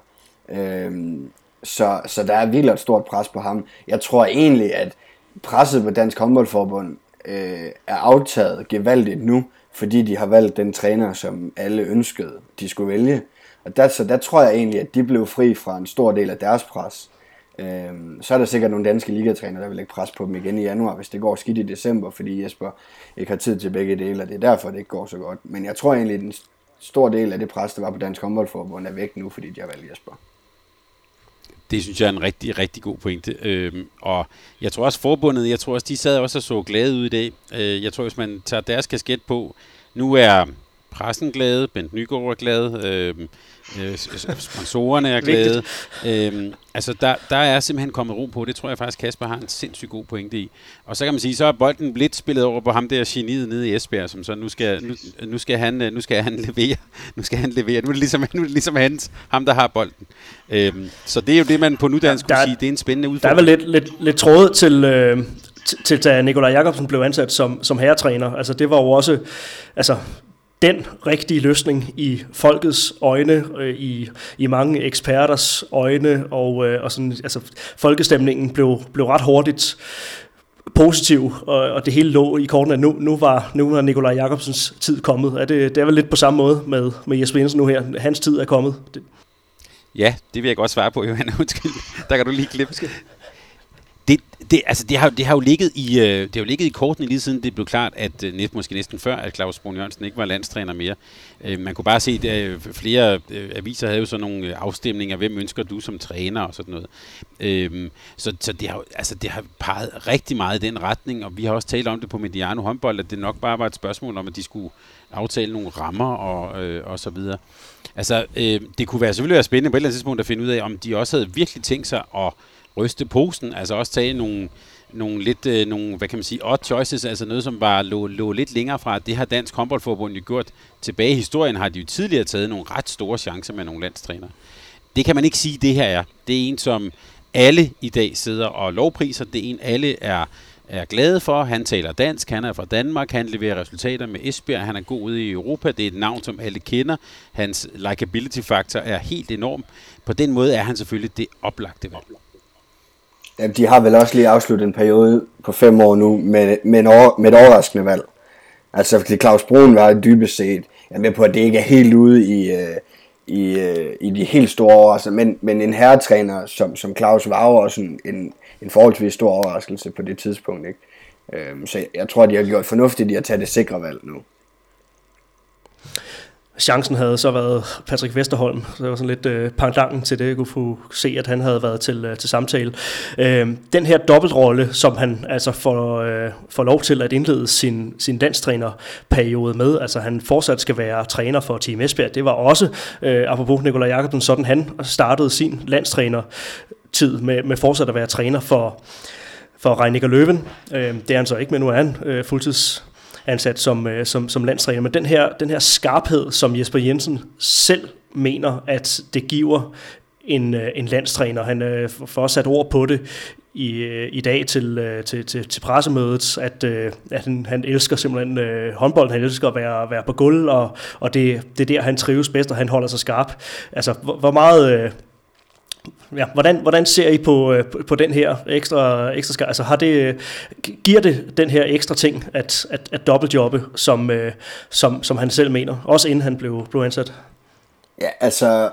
Øh, så, så der er virkelig et stort pres på ham. Jeg tror egentlig, at presset på Dansk Håndboldforbund øh, er aftaget gevaldigt nu, fordi de har valgt den træner, som alle ønskede, de skulle vælge. Og der, så der tror jeg egentlig, at de blev fri fra en stor del af deres pres. Øhm, så er der sikkert nogle danske ligatræner, der vil lægge pres på dem igen i januar, hvis det går skidt i december, fordi Jesper ikke har tid til begge dele, og det er derfor, det ikke går så godt. Men jeg tror egentlig, at en stor del af det pres, der var på Dansk Håndboldforbund, er væk nu, fordi de har valgt Jesper. Det synes jeg er en rigtig, rigtig god pointe. Øhm, og jeg tror også forbundet, jeg tror også, de sad også og så glade ud i dag. Øh, jeg tror, hvis man tager deres kasket på, nu er pressen glade, Bent Nygaard er glad, øhm, øh, sponsorerne er glade. Øhm, altså, der, der er simpelthen kommet ro på. Det tror jeg faktisk, Kasper har en sindssygt god pointe i. Og så kan man sige, så er bolden lidt spillet over på ham der geniet nede i Esbjerg, som så nu skal, nu, nu skal, han, nu skal han levere. Nu skal han levere. Nu er det ligesom, nu er det ligesom hans, ham der har bolden. Øhm, så det er jo det, man på nuværende skulle sige, det er en spændende udfordring. Der er vel lidt, lidt, lidt tråd til, øh, til, til, da Nikolaj Jakobsen blev ansat som, som herretræner. Altså, det var jo også... Altså, den rigtige løsning i folkets øjne, øh, i, i mange eksperters øjne, og, øh, og sådan, altså, folkestemningen blev, blev ret hurtigt positiv, og, og det hele lå i kortene, nu, nu var, nu var Nikolaj Jakobsens tid kommet. Er det, det er vel lidt på samme måde med, med Jesper Jensen nu her. Hans tid er kommet. Det. Ja, det vil jeg godt svare på, Johan. Undskyld. Der kan du lige klippe. Det, det, altså, det, har, det har jo ligget i, øh, det har jo ligget i kortene lige siden det blev klart, at øh, måske næsten før, at Claus Brun Jørgensen ikke var landstræner mere. Øh, man kunne bare se, at øh, flere øh, aviser havde jo sådan nogle øh, afstemninger, hvem ønsker du som træner og sådan noget. Øh, så så det, har, altså, det har peget rigtig meget i den retning, og vi har også talt om det på Mediano håndbold, at det nok bare var et spørgsmål om, at de skulle aftale nogle rammer og, øh, og så videre. Altså, øh, det kunne være, selvfølgelig være spændende på et eller andet tidspunkt at finde ud af, om de også havde virkelig tænkt sig at ryste posen, altså også tage nogle, nogle lidt, øh, nogle, hvad kan man sige, odd choices, altså noget, som var lå, lå lidt længere fra. Det har Dansk Håndboldforbund jo gjort. Tilbage i historien har de jo tidligere taget nogle ret store chancer med nogle landstræner. Det kan man ikke sige, det her er. Det er en, som alle i dag sidder og lovpriser. Det er en, alle er, er glade for. Han taler dansk, han er fra Danmark, han leverer resultater med Esbjerg, han er god ude i Europa. Det er et navn, som alle kender. Hans likability-faktor er helt enorm. På den måde er han selvfølgelig det oplagte valg. Jamen, de har vel også lige afsluttet en periode på fem år nu med, med, en over, med et overraskende valg. Altså, fordi Claus Brun var dybest set, jeg er med på, at det ikke er helt ude i, øh, i, øh, i de helt store overraskelser, men, men en herretræner som, som Claus var jo også en, en, en forholdsvis stor overraskelse på det tidspunkt. Ikke? Uh, så jeg, jeg tror, de har gjort fornuftigt i at tage det sikre valg nu. Chancen havde så været Patrick Vesterholm, så det var sådan lidt øh, pangdangen til det, jeg kunne få se, at han havde været til, øh, til samtale. Øh, den her dobbeltrolle, som han altså får, øh, får lov til at indlede sin, sin landstrænerperiode med, altså han fortsat skal være træner for Team Esbjerg, det var også, øh, apropos Nikolaj Jakobsen, sådan han startede sin landstræner tid med, med fortsat at være træner for, for Reiniger Løven. Øh, det er han så ikke, men nu er han øh, fuldtids ansat som, øh, som, som landstræner. Men den her, den her skarphed, som Jesper Jensen selv mener, at det giver en, øh, en landstræner. Han øh, får sat ord på det i, øh, i dag til, øh, til, til, til pressemødet, at, øh, at han, han elsker simpelthen øh, håndbold, han elsker at være, være på gulv, og, og det, det er der, han trives bedst, og han holder sig skarp. Altså, hvor, hvor meget... Øh, ja, hvordan, hvordan ser I på, øh, på, på den her ekstra, ekstra skar? Altså har det, giver det den her ekstra ting at, at, at dobbeltjobbe, som, øh, som, som han selv mener, også inden han blev, blev ansat? Ja, altså,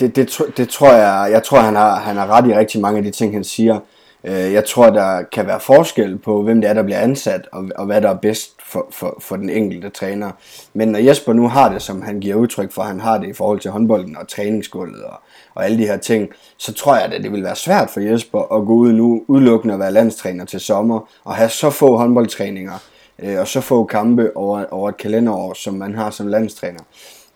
det, det, det tror jeg, jeg tror han har, han har ret i rigtig mange af de ting, han siger. Øh, jeg tror, der kan være forskel på, hvem det er, der bliver ansat, og, og hvad der er bedst for, for, for den enkelte træner. Men når Jesper nu har det, som han giver udtryk for, han har det i forhold til håndbolden og træningsgulvet og, og alle de her ting, så tror jeg, at det vil være svært for Jesper at gå ud nu udelukkende og være landstræner til sommer, og have så få håndboldtræninger, øh, og så få kampe over, over et kalenderår, som man har som landstræner.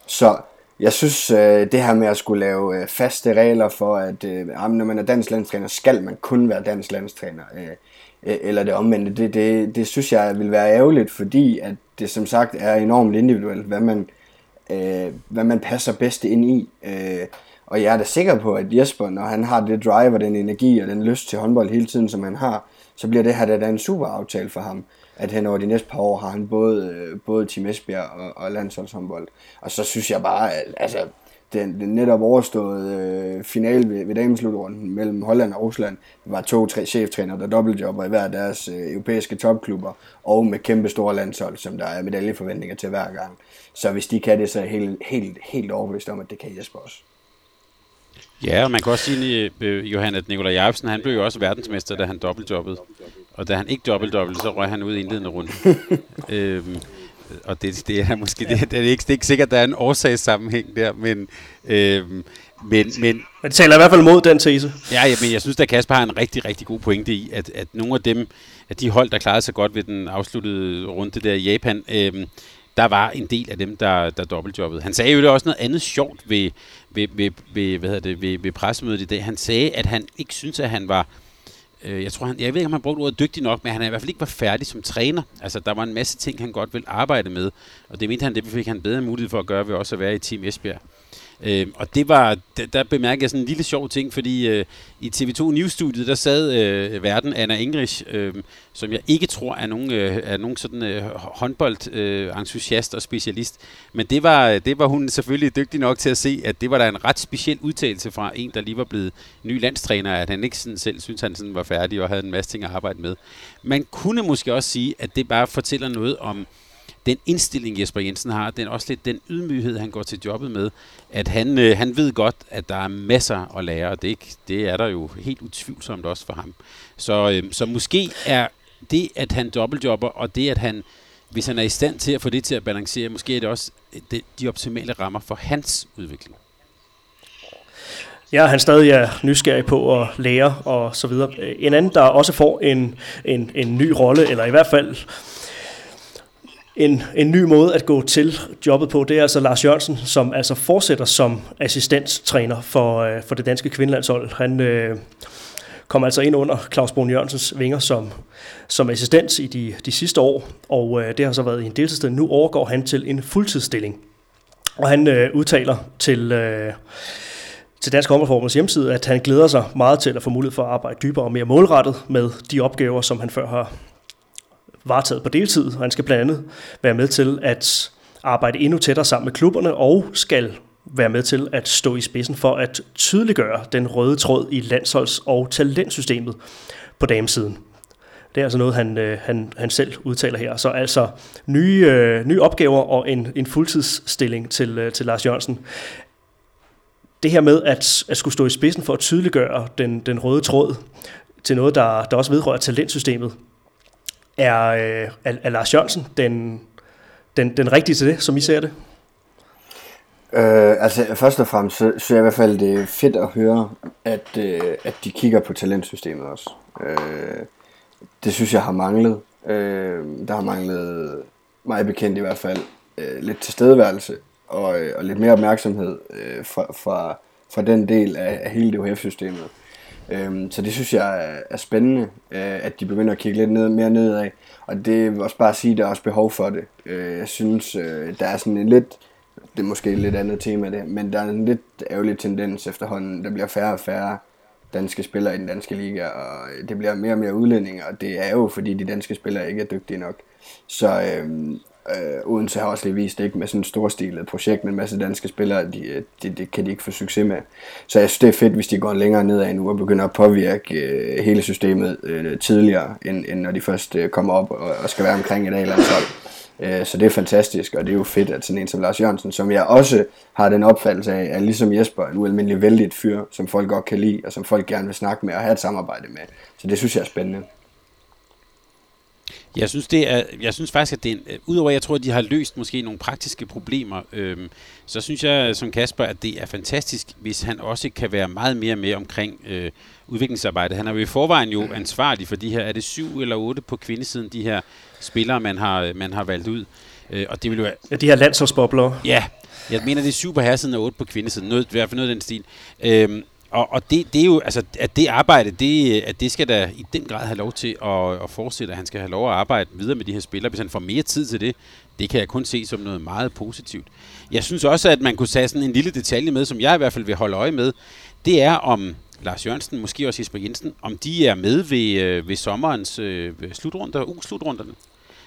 Så jeg synes, øh, det her med at skulle lave øh, faste regler for, at øh, ah, når man er dansk landstræner, skal man kun være dansk landstræner, øh, øh, eller det omvendte, det, det, det synes jeg vil være ærgerligt, fordi at det som sagt er enormt individuelt, hvad man, øh, hvad man passer bedst ind i. Og jeg er da sikker på, at Jesper, når han har det drive og den energi og den lyst til håndbold hele tiden, som han har, så bliver det her da en super aftale for ham at hen over de næste par år har han både, øh, både Team Esbjerg og, og landsholdshåndbold. Og så synes jeg bare, at altså, den, den netop overståede øh, finale ved, ved damesslutrunden mellem Holland og Rusland var to-tre cheftræner, der dobbeltjobber i hver deres øh, europæiske topklubber, og med kæmpe store landshold, som der er medaljeforventninger til hver gang. Så hvis de kan det, så er jeg helt, helt, helt overbevist om, at det kan Jesper også. Ja, og man kan også sige, øh, Johan, at Nikolaj Jacobsen, han blev jo også verdensmester, da han dobbeltjobbede. Og da han ikke dobbelt så røg han ud i indledende runde. øhm, og det, det er måske det, det, er ikke, det er ikke sikkert, at der er en årsagssammenhæng der, men, øhm, men, men, men det taler i hvert fald mod den tese. Ja, ja, men jeg synes, at Kasper har en rigtig, rigtig god pointe i, at, at nogle af dem, at de hold, der klarede sig godt ved den afsluttede runde der i Japan, øhm, der var en del af dem, der, der dobbeltjobbede. Han sagde jo det også noget andet sjovt ved, ved, ved, ved, hvad hedder det, ved, ved pressemødet i dag. Han sagde, at han ikke synes, at han var øh, jeg tror, han, jeg ved ikke, om han brugte ordet dygtig nok, men han er i hvert fald ikke var færdig som træner. Altså, der var en masse ting, han godt ville arbejde med, og det mente han, det fik han bedre mulighed for at gøre ved også at være i Team Esbjerg. Øh, og det var, der, der bemærkede jeg sådan en lille sjov ting, fordi øh, i TV2 News-studiet, der sad øh, verden Anna Ingrich, øh, som jeg ikke tror er nogen, øh, er nogen sådan øh, håndbold-entusiast øh, og specialist. Men det var, det var hun selvfølgelig dygtig nok til at se, at det var der en ret speciel udtalelse fra en, der lige var blevet ny landstræner, at han ikke sådan selv synes han sådan var færdig og havde en masse ting at arbejde med. Man kunne måske også sige, at det bare fortæller noget om den indstilling, Jesper Jensen har, den også lidt den ydmyghed, han går til jobbet med, at han, øh, han ved godt, at der er masser at lære, og det, det er der jo helt utvivlsomt også for ham. Så, øh, så måske er det, at han dobbeltjobber, og det, at han, hvis han er i stand til at få det til at balancere, måske er det også øh, det, de optimale rammer for hans udvikling. Ja, han stadig er nysgerrig på at lære og så videre. En anden, der også får en, en, en ny rolle, eller i hvert fald en, en ny måde at gå til jobbet på, det er altså Lars Jørgensen, som altså fortsætter som assistenttræner for, øh, for det danske kvindelandshold. Han øh, kom altså ind under Claus Brun Jørgensens vinger som, som assistent i de, de sidste år, og øh, det har så været i en deltidsstilling. Nu overgår han til en fuldtidsstilling, og han øh, udtaler til... Øh, til Dansk Håndboldforbunds hjemmeside, at han glæder sig meget til at få mulighed for at arbejde dybere og mere målrettet med de opgaver, som han før har varetaget på deltid, og han skal blandt andet være med til at arbejde endnu tættere sammen med klubberne, og skal være med til at stå i spidsen for at tydeliggøre den røde tråd i landsholds- og talentsystemet på damesiden. Det er altså noget, han, øh, han, han selv udtaler her. Så altså nye, øh, nye opgaver og en, en fuldtidsstilling til, øh, til Lars Jørgensen. Det her med at, at skulle stå i spidsen for at tydeliggøre den, den røde tråd til noget, der, der også vedrører talentsystemet, er, øh, er, er Lars Jørgensen den, den, den rigtige til det, som I ser det? Øh, altså først og fremmest, så er jeg i hvert fald, det er fedt at høre, at, øh, at de kigger på talentsystemet også. Øh, det synes jeg har manglet. Øh, der har manglet, mig bekendt i hvert fald, øh, lidt tilstedeværelse og, øh, og lidt mere opmærksomhed øh, fra, fra, fra den del af, af hele DHF-systemet. Øhm, så det synes jeg er, spændende, øh, at de begynder at kigge lidt ned, mere nedad. Og det vil også bare sige, at der er også behov for det. Øh, jeg synes, øh, der er sådan en lidt, det er måske et lidt andet tema det, men der er en lidt ærgerlig tendens efterhånden. Der bliver færre og færre danske spillere i den danske liga, og det bliver mere og mere udlændinge, og det er jo fordi de danske spillere ikke er dygtige nok. Så, øhm, Øh, Odense har også lige vist ikke med sådan et storstilet projekt med en masse danske spillere, de, øh, de, det kan de ikke få succes med. Så jeg synes, det er fedt, hvis de går længere nedad nu og begynder at påvirke øh, hele systemet øh, tidligere, end, end når de først øh, kommer op og, og skal være omkring et A-landshold. Øh, så det er fantastisk, og det er jo fedt, at sådan en som Lars Jørgensen, som jeg også har den opfattelse af, er ligesom Jesper en ualmindelig vældig fyr, som folk godt kan lide, og som folk gerne vil snakke med og have et samarbejde med. Så det synes jeg er spændende. Jeg synes, det er, jeg synes faktisk, at det er en, udover at jeg tror, at de har løst måske nogle praktiske problemer, øhm, så synes jeg som Kasper, at det er fantastisk, hvis han også kan være meget mere med omkring øh, udviklingsarbejde. Han er jo i forvejen jo ansvarlig for de her, er det syv eller otte på kvindesiden, de her spillere, man har, man har valgt ud. Øh, og det vil jo være, Ja, de her landsholdsbobler. Ja, jeg mener, det er syv på herresiden og otte på kvindesiden. Noget, I hvert fald noget af den stil. Øhm, og, og det, det er jo, altså, at det arbejde, det, at det skal da i den grad have lov til at, at fortsætte, at han skal have lov at arbejde videre med de her spillere. Hvis han får mere tid til det, det kan jeg kun se som noget meget positivt. Jeg synes også, at man kunne tage sådan en lille detalje med, som jeg i hvert fald vil holde øje med. Det er om Lars Jørgensen, måske også Jesper Jensen, om de er med ved, øh, ved sommerens øh, slutrunder, U-slutrunderne.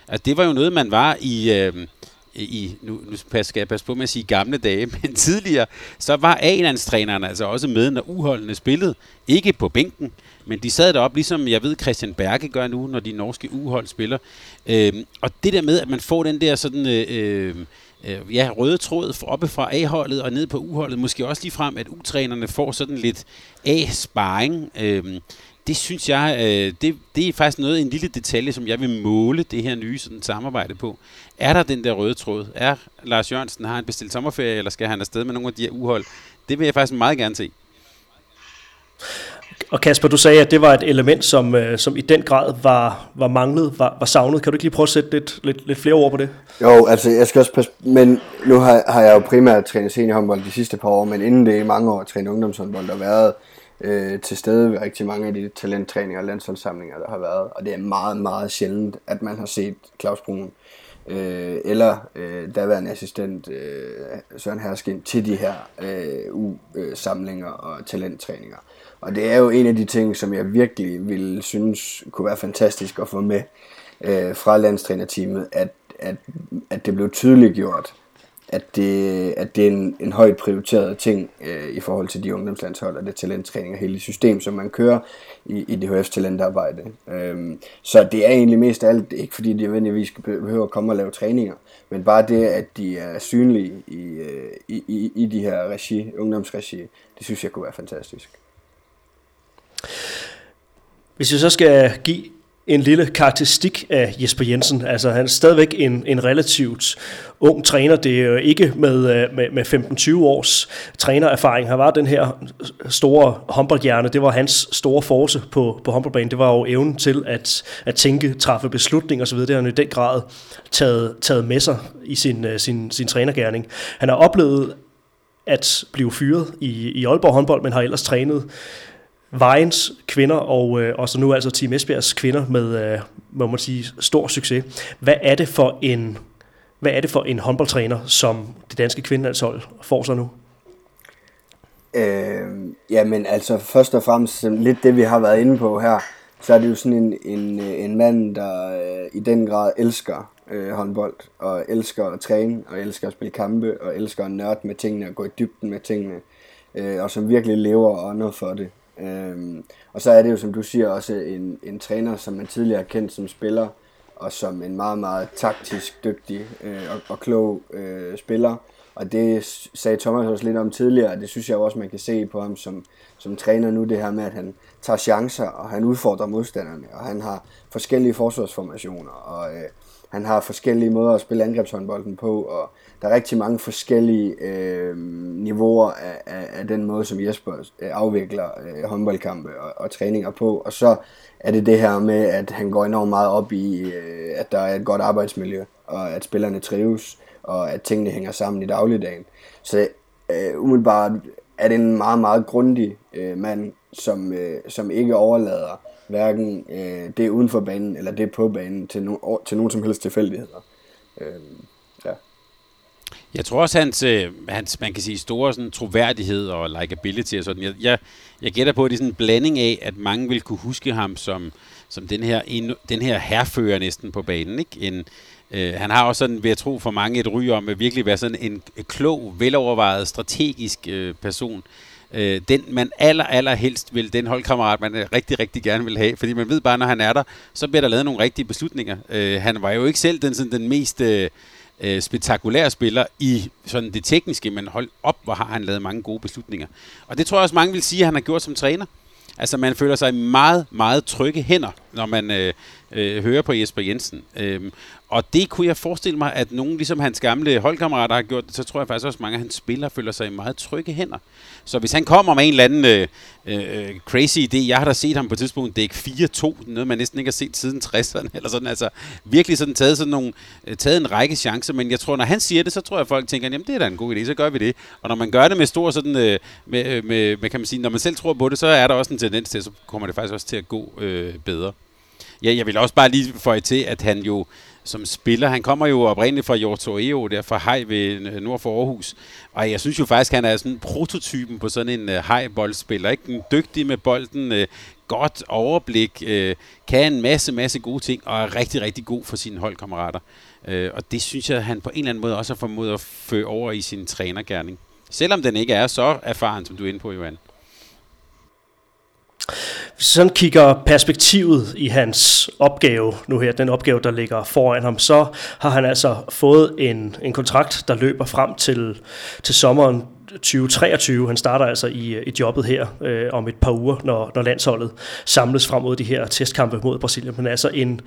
Altså, det var jo noget, man var i... Øh, i, nu, nu skal jeg passe på med at sige gamle dage, men tidligere, så var A-landstrænerne altså også med, når uholdene spillede. Ikke på bænken, men de sad deroppe, ligesom jeg ved Christian Berge gør nu, når de norske uhold spiller. Øhm, og det der med, at man får den der sådan... Øh, øh, øh ja, røde tråd oppe fra A-holdet og ned på U-holdet. Måske også lige frem, at U-trænerne får sådan lidt A-sparring. Øh, det synes jeg, øh, det, det er faktisk noget, en lille detalje, som jeg vil måle det her nye sådan, samarbejde på. Er der den der røde tråd? Er Lars Jørgensen, har han bestilt sommerferie, eller skal han afsted med nogle af de her uhold? Det vil jeg faktisk meget gerne se. Og Kasper, du sagde, at det var et element, som, øh, som i den grad var, var manglet, var, var savnet. Kan du ikke lige prøve at sætte lidt, lidt, lidt flere ord på det? Jo, altså jeg skal også passe, men nu har, har jeg jo primært trænet seniorhåndbold de sidste par år, men inden det i mange år trænet ungdomshåndbold og været øh, til stede ved rigtig mange af de talenttræninger og landsholdssamlinger, der har været. Og det er meget, meget sjældent, at man har set Claus Brun øh, eller øh, daværende assistent øh, Søren Herskin til de her øh, U-samlinger og talenttræninger. Og det er jo en af de ting, som jeg virkelig ville synes kunne være fantastisk at få med øh, fra landstrænerteamet, at, at, at det blev tydeligt gjort, at det, at det er en, en højt prioriteret ting øh, i forhold til de ungdomslandshold og det talenttræning og hele det system, som man kører i, i DHF's talentarbejde. Øhm, så det er egentlig mest af alt, ikke fordi de nødvendigvis behøver at komme og lave træninger, men bare det, at de er synlige i, øh, i, i, i de her regi, ungdomsregi, det synes jeg kunne være fantastisk. Hvis vi så skal give en lille karakteristik af Jesper Jensen. Altså han er stadigvæk en, en relativt ung træner. Det er jo ikke med, øh, med, med 15-20 års trænererfaring. Han var den her store håndboldhjerne. Det var hans store force på, på håndboldbanen. Det var jo evnen til at, at tænke, træffe beslutninger osv. Det har han i den grad taget, taget med sig i sin, øh, sin, sin trænergærning. Han har oplevet at blive fyret i, i Aalborg håndbold, men har ellers trænet Vejens kvinder, og, øh, og så nu altså Team Esbjergs kvinder med, øh, må man sige, stor succes. Hvad er det for en, hvad er det for en håndboldtræner, som det danske kvindelandshold får sig nu? Øh, jamen altså først og fremmest lidt det vi har været inde på her, så er det jo sådan en, en, en mand, der øh, i den grad elsker øh, håndbold, og elsker at træne, og elsker at spille kampe, og elsker at nørde med tingene, og gå i dybden med tingene, øh, og som virkelig lever og ånder for det. Øhm, og så er det jo, som du siger, også en, en træner, som man tidligere har kendt som spiller, og som en meget, meget taktisk dygtig øh, og, og klog øh, spiller. Og det sagde Thomas også lidt om tidligere, og det synes jeg også, man kan se på ham som, som træner nu, det her med, at han tager chancer, og han udfordrer modstanderne, og han har forskellige forsvarsformationer, og øh, han har forskellige måder at spille angrebshåndbolden på, og der er rigtig mange forskellige øh, niveauer af, af, af den måde, som Jesper øh, afvikler øh, håndboldkampe og, og træninger på. Og så er det det her med, at han går enormt meget op i, øh, at der er et godt arbejdsmiljø, og at spillerne trives, og at tingene hænger sammen i dagligdagen. Så øh, umiddelbart er det en meget, meget grundig øh, mand, som, øh, som ikke overlader hverken øh, det uden for banen eller det på banen til, no, til nogen som helst tilfældigheder. Øh, ja. Jeg tror også, hans, øh, hans man kan sige, store sådan, troværdighed og likability og sådan, jeg, jeg, jeg gætter på, at det er sådan en blanding af, at mange vil kunne huske ham som, som den her, en, den her herfører næsten på banen. Ikke? En, Øh, han har også sådan, vil jeg tro, for mange et ry om at virkelig være sådan en klog, velovervejet, strategisk øh, person. Øh, den man aller, aller helst vil, den holdkammerat, man øh, rigtig, rigtig gerne vil have. Fordi man ved bare, når han er der, så bliver der lavet nogle rigtige beslutninger. Øh, han var jo ikke selv den, sådan, den mest... Øh, øh, spektakulære spiller i sådan det tekniske, men hold op, hvor har han lavet mange gode beslutninger. Og det tror jeg også mange vil sige, at han har gjort som træner. Altså man føler sig i meget, meget trygge hænder, når man øh, øh, hører på Jesper Jensen. Øhm, og det kunne jeg forestille mig, at nogen ligesom hans gamle holdkammerater har gjort det, så tror jeg faktisk også, at mange af hans spillere føler sig i meget trygge hænder. Så hvis han kommer med en eller anden øh, øh, øh crazy idé, jeg har da set ham på et tidspunkt dække 4-2, noget man næsten ikke har set siden 60'erne, eller sådan, altså virkelig sådan taget, sådan nogle, øh, taget en række chancer, men jeg tror, når han siger det, så tror jeg, at folk tænker, jamen det er da en god idé, så gør vi det. Og når man gør det med stor sådan, øh, med, øh, med, med, kan man sige, når man selv tror på det, så er der også en tendens til, så kommer det faktisk også til at gå øh, bedre. Ja, jeg vil også bare lige få til, at han jo som spiller, han kommer jo oprindeligt fra Jortoreo, der fra Hej ved øh, nord for Aarhus. Og jeg synes jo faktisk, at han er sådan prototypen på sådan en øh, Hej-boldspiller. Ikke? En dygtig med bolden, øh, godt overblik, kan en masse, masse gode ting, og er rigtig, rigtig god for sine holdkammerater. Og det synes jeg, at han på en eller anden måde også har formået at føre over i sin trænergærning. Selvom den ikke er så erfaren, som du er inde på, Johan. Hvis sådan kigger perspektivet i hans opgave nu her, den opgave, der ligger foran ham, så har han altså fået en, en kontrakt, der løber frem til, til sommeren 2023. Han starter altså i, i jobbet her øh, om et par uger, når, når landsholdet samles frem mod de her testkampe mod Brasilien. Men altså en,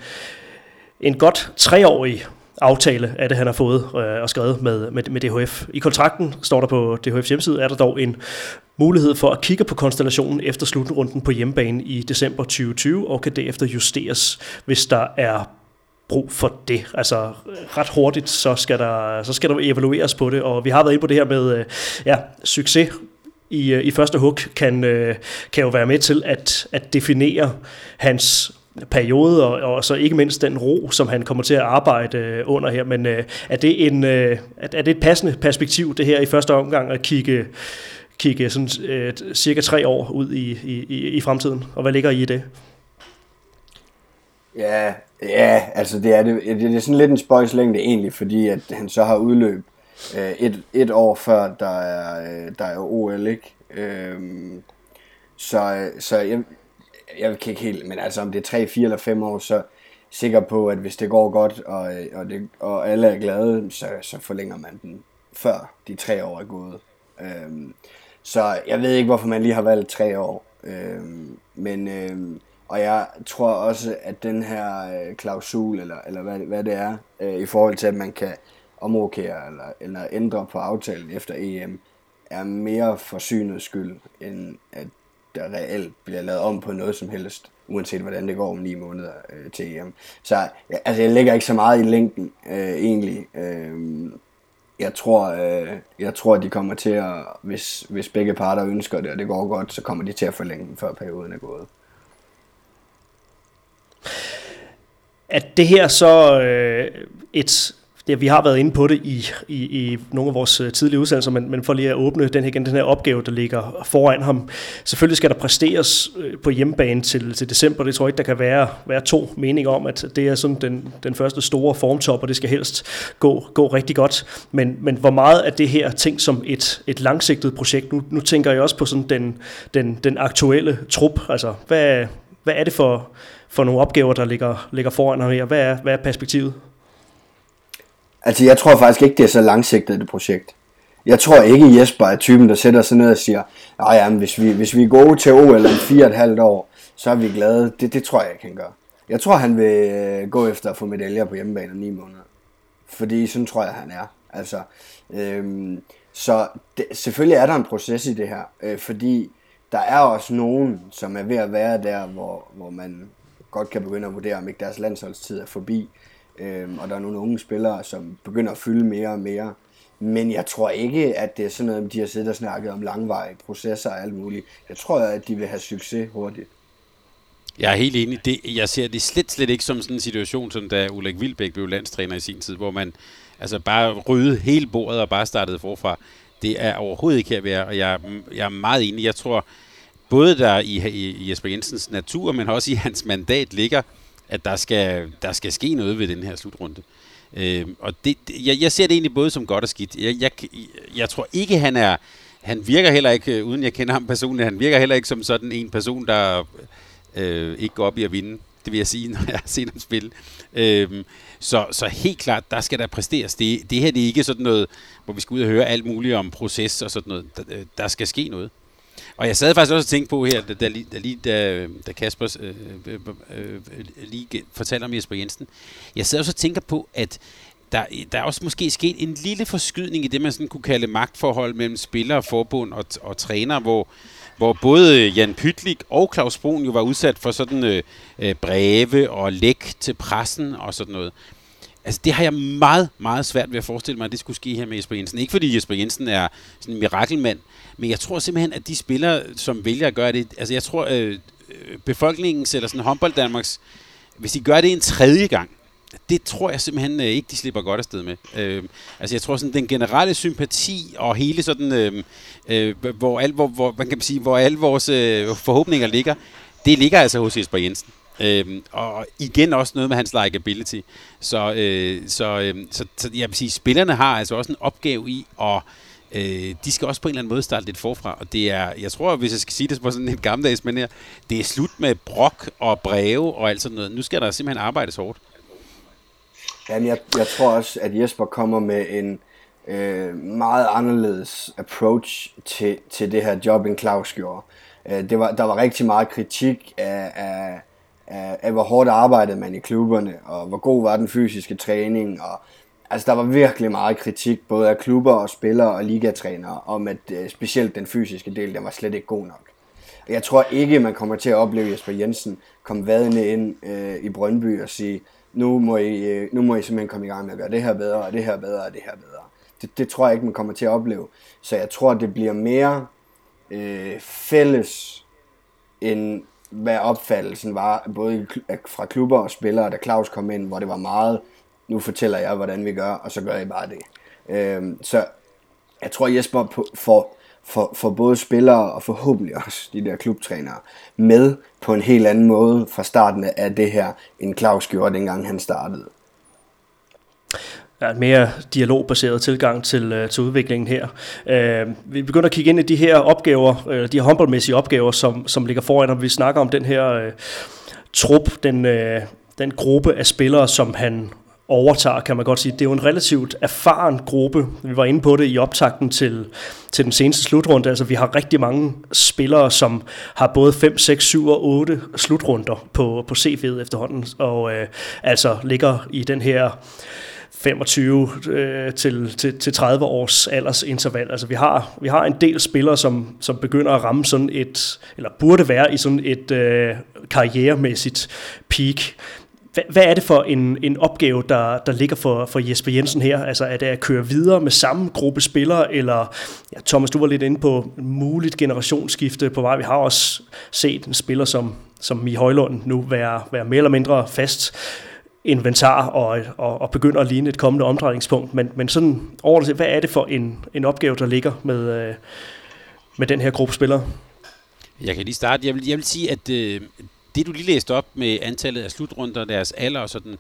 en godt treårig aftale af det, han har fået øh, og skrevet med, med, med DHF. I kontrakten, står der på DHF's hjemmeside, er der dog en mulighed for at kigge på konstellationen efter slutrunden på hjemmebane i december 2020, og kan derefter justeres, hvis der er brug for det. Altså ret hurtigt, så skal der, så skal der evalueres på det, og vi har været inde på det her med øh, ja, succes i, øh, i første hug kan, øh, kan jo være med til at, at definere hans periode, og, og så ikke mindst den ro, som han kommer til at arbejde øh, under her. Men øh, er, det en, øh, er det et passende perspektiv, det her i første omgang, at kigge, kigge sådan, øh, cirka tre år ud i, i, i fremtiden, og hvad ligger I i det? Ja, ja, altså det er, det, det er sådan lidt en spøjslængde egentlig, fordi at han så har udløb øh, et, et år før der er, der er OL, ikke? Øhm, øh, så, så jeg, jeg kan ikke helt, men altså om det er 3, 4 eller 5 år, så sikker på, at hvis det går godt, og, og, det, og alle er glade, så, så forlænger man den før de tre år er gået. Øhm, så jeg ved ikke, hvorfor man lige har valgt tre år. Øhm, men, øhm, og jeg tror også, at den her øh, klausul, eller, eller hvad, hvad det er, øh, i forhold til, at man kan omrokere eller, eller ændre på aftalen efter EM, er mere for synets skyld, end at der reelt bliver lavet om på noget som helst, uanset hvordan det går om ni måneder øh, til EM. Så altså, jeg lægger ikke så meget i længden, øh, egentlig. Øh, jeg tror, øh, jeg tror, at de kommer til at, hvis, hvis begge parter ønsker det, og det går godt, så kommer de til at forlænge den, før perioden er gået. At det her så øh, et det, vi har været inde på det i, i, i nogle af vores øh, tidlige udsendelser, men, men for lige at åbne den her, den her opgave, der ligger foran ham. Selvfølgelig skal der præsteres øh, på hjemmebane til, til december. Det tror jeg ikke, der kan være, være to meninger om, at det er sådan den, den første store formtop, og det skal helst gå, gå rigtig godt. Men, men hvor meget af det her ting som et, et langsigtet projekt? Nu, nu tænker jeg også på sådan den, den, den aktuelle trup. Altså, hvad, hvad er det for, for nogle opgaver, der ligger, ligger foran ham her? Hvad er, hvad er perspektivet? Altså, jeg tror faktisk ikke, det er så langsigtet et projekt. Jeg tror ikke, Jesper er typen, der sætter sig ned og siger, nej, ja, hvis vi, hvis vi er gode til OL om fire og et halvt år, så er vi glade. Det, det tror jeg ikke, han gør. Jeg tror, han vil øh, gå efter at få medaljer på hjemmebane om ni måneder. Fordi sådan tror jeg, han er. Altså, øhm, så det, selvfølgelig er der en proces i det her, øh, fordi der er også nogen, som er ved at være der, hvor, hvor man godt kan begynde at vurdere, om ikke deres landsholdstid er forbi. Øhm, og der er nogle unge spillere, som begynder at fylde mere og mere. Men jeg tror ikke, at det er sådan noget, de har siddet og snakket om langvarige processer og alt muligt. Jeg tror, at de vil have succes hurtigt. Jeg er helt enig. Det, jeg ser det slet, slet ikke som sådan en situation, som da Ulrik Vilbæk blev landstræner i sin tid, hvor man altså bare rydde hele bordet og bare startede forfra. Det er overhovedet ikke her ved og jeg, jeg er meget enig. Jeg tror, både der i, i Jesper Jensens natur, men også i hans mandat ligger, at der skal, der skal ske noget ved den her slutrunde. Øh, og det, jeg, jeg ser det egentlig både som godt og skidt. Jeg, jeg, jeg tror ikke, han er... Han virker heller ikke, øh, uden jeg kender ham personligt, han virker heller ikke som sådan en person, der øh, ikke går op i at vinde. Det vil jeg sige, når jeg har set ham spille. Øh, så, så helt klart, der skal der præsteres. Det, det her det er ikke sådan noget, hvor vi skal ud og høre alt muligt om proces og sådan noget. Der, øh, der skal ske noget. Og jeg sad faktisk også og tænkte på her, da, da, lige, da, da Kasper øh, øh, øh, øh, lige fortalte om Jesper Jensen. Jeg sad også og tænker på, at der, der er også måske sket en lille forskydning i det, man sådan kunne kalde magtforhold mellem spillere, forbund og, og træner, hvor, hvor både Jan Pytlik og Claus Brun jo var udsat for sådan øh, øh breve og læk til pressen og sådan noget. Altså, det har jeg meget, meget svært ved at forestille mig, at det skulle ske her med Jesper Jensen. Ikke fordi Jesper Jensen er sådan en mirakelmand, men jeg tror simpelthen, at de spillere, som vælger at gøre det, altså jeg tror, øh, øh befolkningens eller sådan håndbold Danmarks, hvis de gør det en tredje gang, det tror jeg simpelthen øh, ikke, de slipper godt afsted med. Øh, altså jeg tror sådan, den generelle sympati og hele sådan, øh, øh, hvor, al, hvor, hvor, man kan sige, hvor alle vores øh, forhåbninger ligger, det ligger altså hos Jesper Jensen. Øhm, og igen også noget med hans likability. Så, øh, så, øh, så, så jeg vil sige, spillerne har altså også en opgave i at øh, de skal også på en eller anden måde starte lidt forfra. Og det er, jeg tror, hvis jeg skal sige det på sådan en gammeldags manier, det er slut med brok og breve og alt sådan noget. Nu skal der simpelthen arbejdes hårdt. Jamen, jeg, jeg tror også, at Jesper kommer med en øh, meget anderledes approach til, til det her job, end Claus gjorde. Øh, det var, der var rigtig meget kritik af, af, af, af, hvor hårdt arbejdede man i klubberne, og hvor god var den fysiske træning, og altså der var virkelig meget kritik, både af klubber og spillere og ligatrænere, om at øh, specielt den fysiske del, den var slet ikke god nok. Og Jeg tror ikke, man kommer til at opleve Jesper Jensen komme vadende ind øh, i Brøndby og sige, nu må, I, øh, nu må I simpelthen komme i gang med at gøre det her bedre, og det her bedre, og det her bedre. Det, det tror jeg ikke, man kommer til at opleve. Så jeg tror, det bliver mere øh, fælles, end hvad opfattelsen var, både fra klubber og spillere, da Claus kom ind, hvor det var meget, nu fortæller jeg, hvordan vi gør, og så gør I bare det. Øh, så jeg tror, Jesper får for, for både spillere og forhåbentlig også de der klubtrænere med på en helt anden måde fra starten af det her, end Claus gjorde dengang han startede. Ja, en mere dialogbaseret tilgang til, øh, til udviklingen her. Øh, vi begynder at kigge ind i de her opgaver, øh, de her håndboldmæssige opgaver, som, som ligger foran, når vi snakker om den her øh, trup, den, øh, den gruppe af spillere, som han overtager, kan man godt sige. Det er jo en relativt erfaren gruppe. Vi var inde på det i optakten til, til den seneste slutrunde. Altså, vi har rigtig mange spillere, som har både 5, 6, 7 og 8 slutrunder på, på CV'et efterhånden, og øh, altså ligger i den her 25 øh, til, til, til 30 års aldersinterval. Altså vi har, vi har en del spillere, som, som begynder at ramme sådan et, eller burde være i sådan et øh, karrieremæssigt peak. Hvad, hvad er det for en, en opgave, der, der ligger for, for Jesper Jensen her? Altså er det at køre videre med samme gruppe spillere, eller ja, Thomas, du var lidt inde på muligt generationsskifte på vej. Vi har også set en spiller som, som i Højlund nu være, være mere eller mindre fast inventar og, og, og begynder at ligne et kommende omdrejningspunkt. Men, men sådan overordnet hvad er det for en, en opgave, der ligger med, øh, med den her gruppe spillere? Jeg kan lige starte. Jeg vil, jeg vil sige, at øh, det du lige læste op med antallet af slutrunder, deres alder og sådan,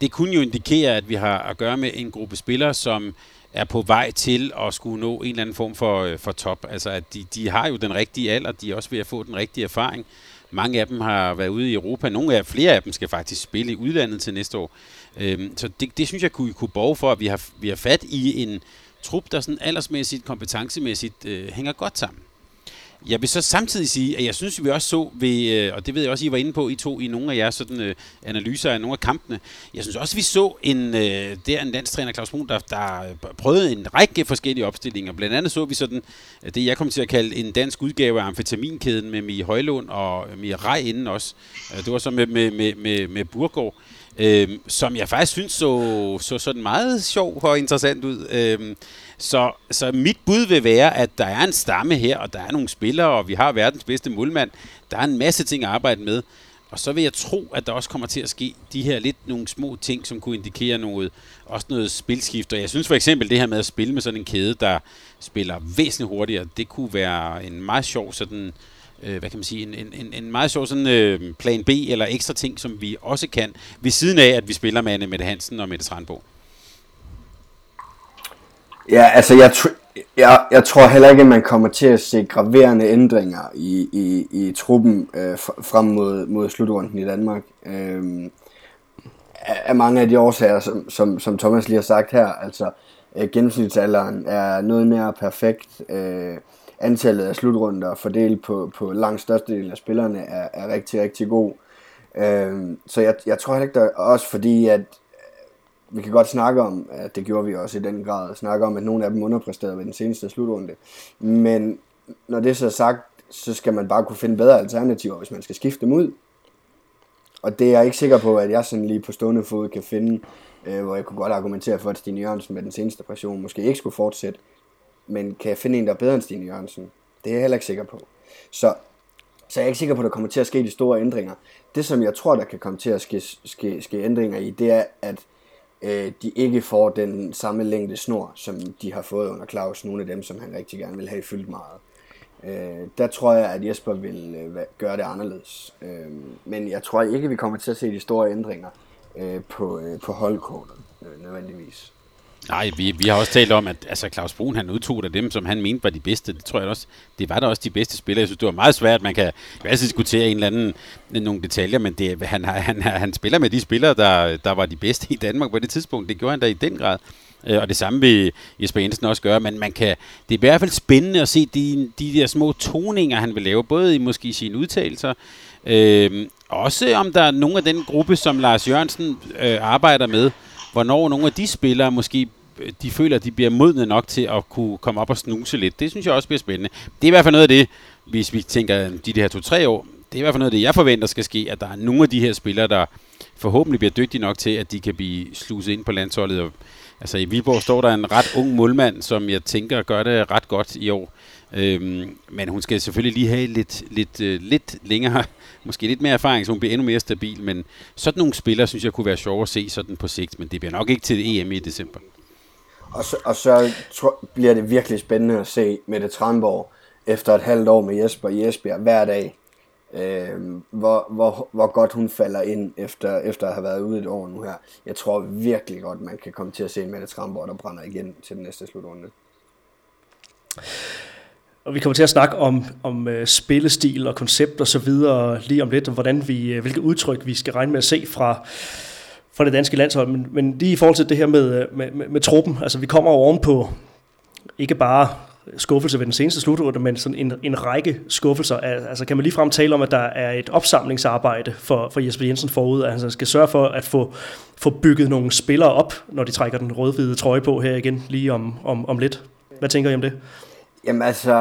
det kunne jo indikere, at vi har at gøre med en gruppe spillere, som er på vej til at skulle nå en eller anden form for, øh, for top. Altså, at de, de har jo den rigtige alder, de er også ved at få den rigtige erfaring. Mange af dem har været ude i Europa. Nogle af flere af dem skal faktisk spille i udlandet til næste år. Øhm, så det, det synes jeg kunne, kunne borge for, at vi har, vi har fat i en trup, der sådan aldersmæssigt, kompetencemæssigt øh, hænger godt sammen. Jeg vil så samtidig sige, at jeg synes, vi også så ved, øh, og det ved jeg også, I var inde på, I to i nogle af jeres sådan, øh, analyser af nogle af kampene. Jeg synes også, vi så en, øh, der en landstræner, Claus Brun, der, der prøvede en række forskellige opstillinger. Blandt andet så vi sådan, øh, det jeg kom til at kalde en dansk udgave af amfetaminkæden med Mie Højlund og Mie Rej inden også. Øh, det var så med, med, med, med, med Burgård. Øhm, som jeg faktisk synes så, så sådan meget sjov og interessant ud. Øhm, så, så mit bud vil være, at der er en stamme her, og der er nogle spillere, og vi har verdens bedste målmand. Der er en masse ting at arbejde med. Og så vil jeg tro, at der også kommer til at ske de her lidt nogle små ting, som kunne indikere noget, også noget spilskift. Og jeg synes for eksempel det her med at spille med sådan en kæde, der spiller væsentligt hurtigere, det kunne være en meget sjov sådan, øh, hvad kan man sige, en, en, en meget sjov sådan øh, plan B eller ekstra ting, som vi også kan, ved siden af, at vi spiller med Anne Mette Hansen og Mette Strandbo. Ja, altså jeg, tr- jeg, jeg tror heller ikke, at man kommer til at se graverende ændringer i, i, i truppen øh, frem mod, mod slutrunden i Danmark. Øh, af mange af de årsager, som, som, som Thomas lige har sagt her. Altså, øh, gennemsnitsalderen er noget mere perfekt. Øh, antallet af slutrunder fordelt på, på langt størstedelen af spillerne er, er rigtig, rigtig god. Øh, så jeg, jeg tror heller ikke, der også fordi, at vi kan godt snakke om, at det gjorde vi også i den grad, snakke om, at nogle af dem underpræsterede ved den seneste slutrunde. Men når det så er sagt, så skal man bare kunne finde bedre alternativer, hvis man skal skifte dem ud. Og det er jeg ikke sikker på, at jeg sådan lige på stående fod kan finde, øh, hvor jeg kunne godt argumentere for, at Stine Jørgensen med den seneste pression måske ikke skulle fortsætte. Men kan jeg finde en, der er bedre end Stine Jørgensen? Det er jeg heller ikke sikker på. Så, så jeg er ikke sikker på, at der kommer til at ske de store ændringer. Det, som jeg tror, der kan komme til at ske, ske, ske ændringer i, det er, at øh, de ikke får den samme længde snor, som de har fået under Claus. Nogle af dem, som han rigtig gerne vil have fyldt meget. Øh, der tror jeg, at Jesper vil øh, gøre det anderledes. Øh, men jeg tror ikke, vi kommer til at se de store ændringer øh, på, øh, på holdkortet øh, nødvendigvis. Nej, vi, vi har også talt om, at altså, Claus Brun han udtog af dem, som han mente var de bedste. Det tror jeg også. Det var da også de bedste spillere. Jeg synes, det var meget svært. Man kan altid diskutere en eller anden nogle detaljer, men det, han, han, han, spiller med de spillere, der, der var de bedste i Danmark på det tidspunkt. Det gjorde han da i den grad. Øh, og det samme vil Jesper Jensen også gøre, men man kan, det er i hvert fald spændende at se de, de der små toninger, han vil lave, både i måske sine udtalelser, øh, også om der er nogle af den gruppe, som Lars Jørgensen øh, arbejder med, hvornår nogle af de spillere måske øh, de føler, at de bliver modne nok til at kunne komme op og snuse lidt. Det synes jeg også bliver spændende. Det er i hvert fald noget af det, hvis vi tænker de, de her to-tre år, det er i hvert fald noget af det, jeg forventer skal ske, at der er nogle af de her spillere, der forhåbentlig bliver dygtige nok til, at de kan blive sluset ind på landsholdet. Og, altså i Viborg står der en ret ung målmand, som jeg tænker gør det ret godt i år. Øhm, men hun skal selvfølgelig lige have lidt, lidt, øh, lidt længere, måske lidt mere erfaring, så hun bliver endnu mere stabil. Men sådan nogle spillere, synes jeg kunne være sjov at se sådan på sigt, men det bliver nok ikke til EM i december. Og så, og så tro, bliver det virkelig spændende at se Mette Tranborg efter et halvt år med Jesper i Esbjerg hver dag øh, hvor, hvor, hvor godt hun falder ind efter, efter at have været ude et år nu her. Jeg tror virkelig godt, man kan komme til at se Mette Tranborg, der brænder igen til den næste slutrunde. Og vi kommer til at snakke om, om uh, spillestil og koncept og så videre lige om lidt, og hvordan vi, øh, hvilke udtryk vi skal regne med at se fra, fra det danske landshold. Men, men lige i forhold til det her med, øh, med, med, med truppen, altså vi kommer ovenpå ikke bare skuffelse ved den seneste slutrunde, men sådan en, en række skuffelser. Altså kan man ligefrem tale om, at der er et opsamlingsarbejde for, for Jesper Jensen forud, at han skal sørge for at få, få bygget nogle spillere op, når de trækker den rød-hvide trøje på her igen, lige om, om, om lidt. Hvad tænker I om det? Jamen altså,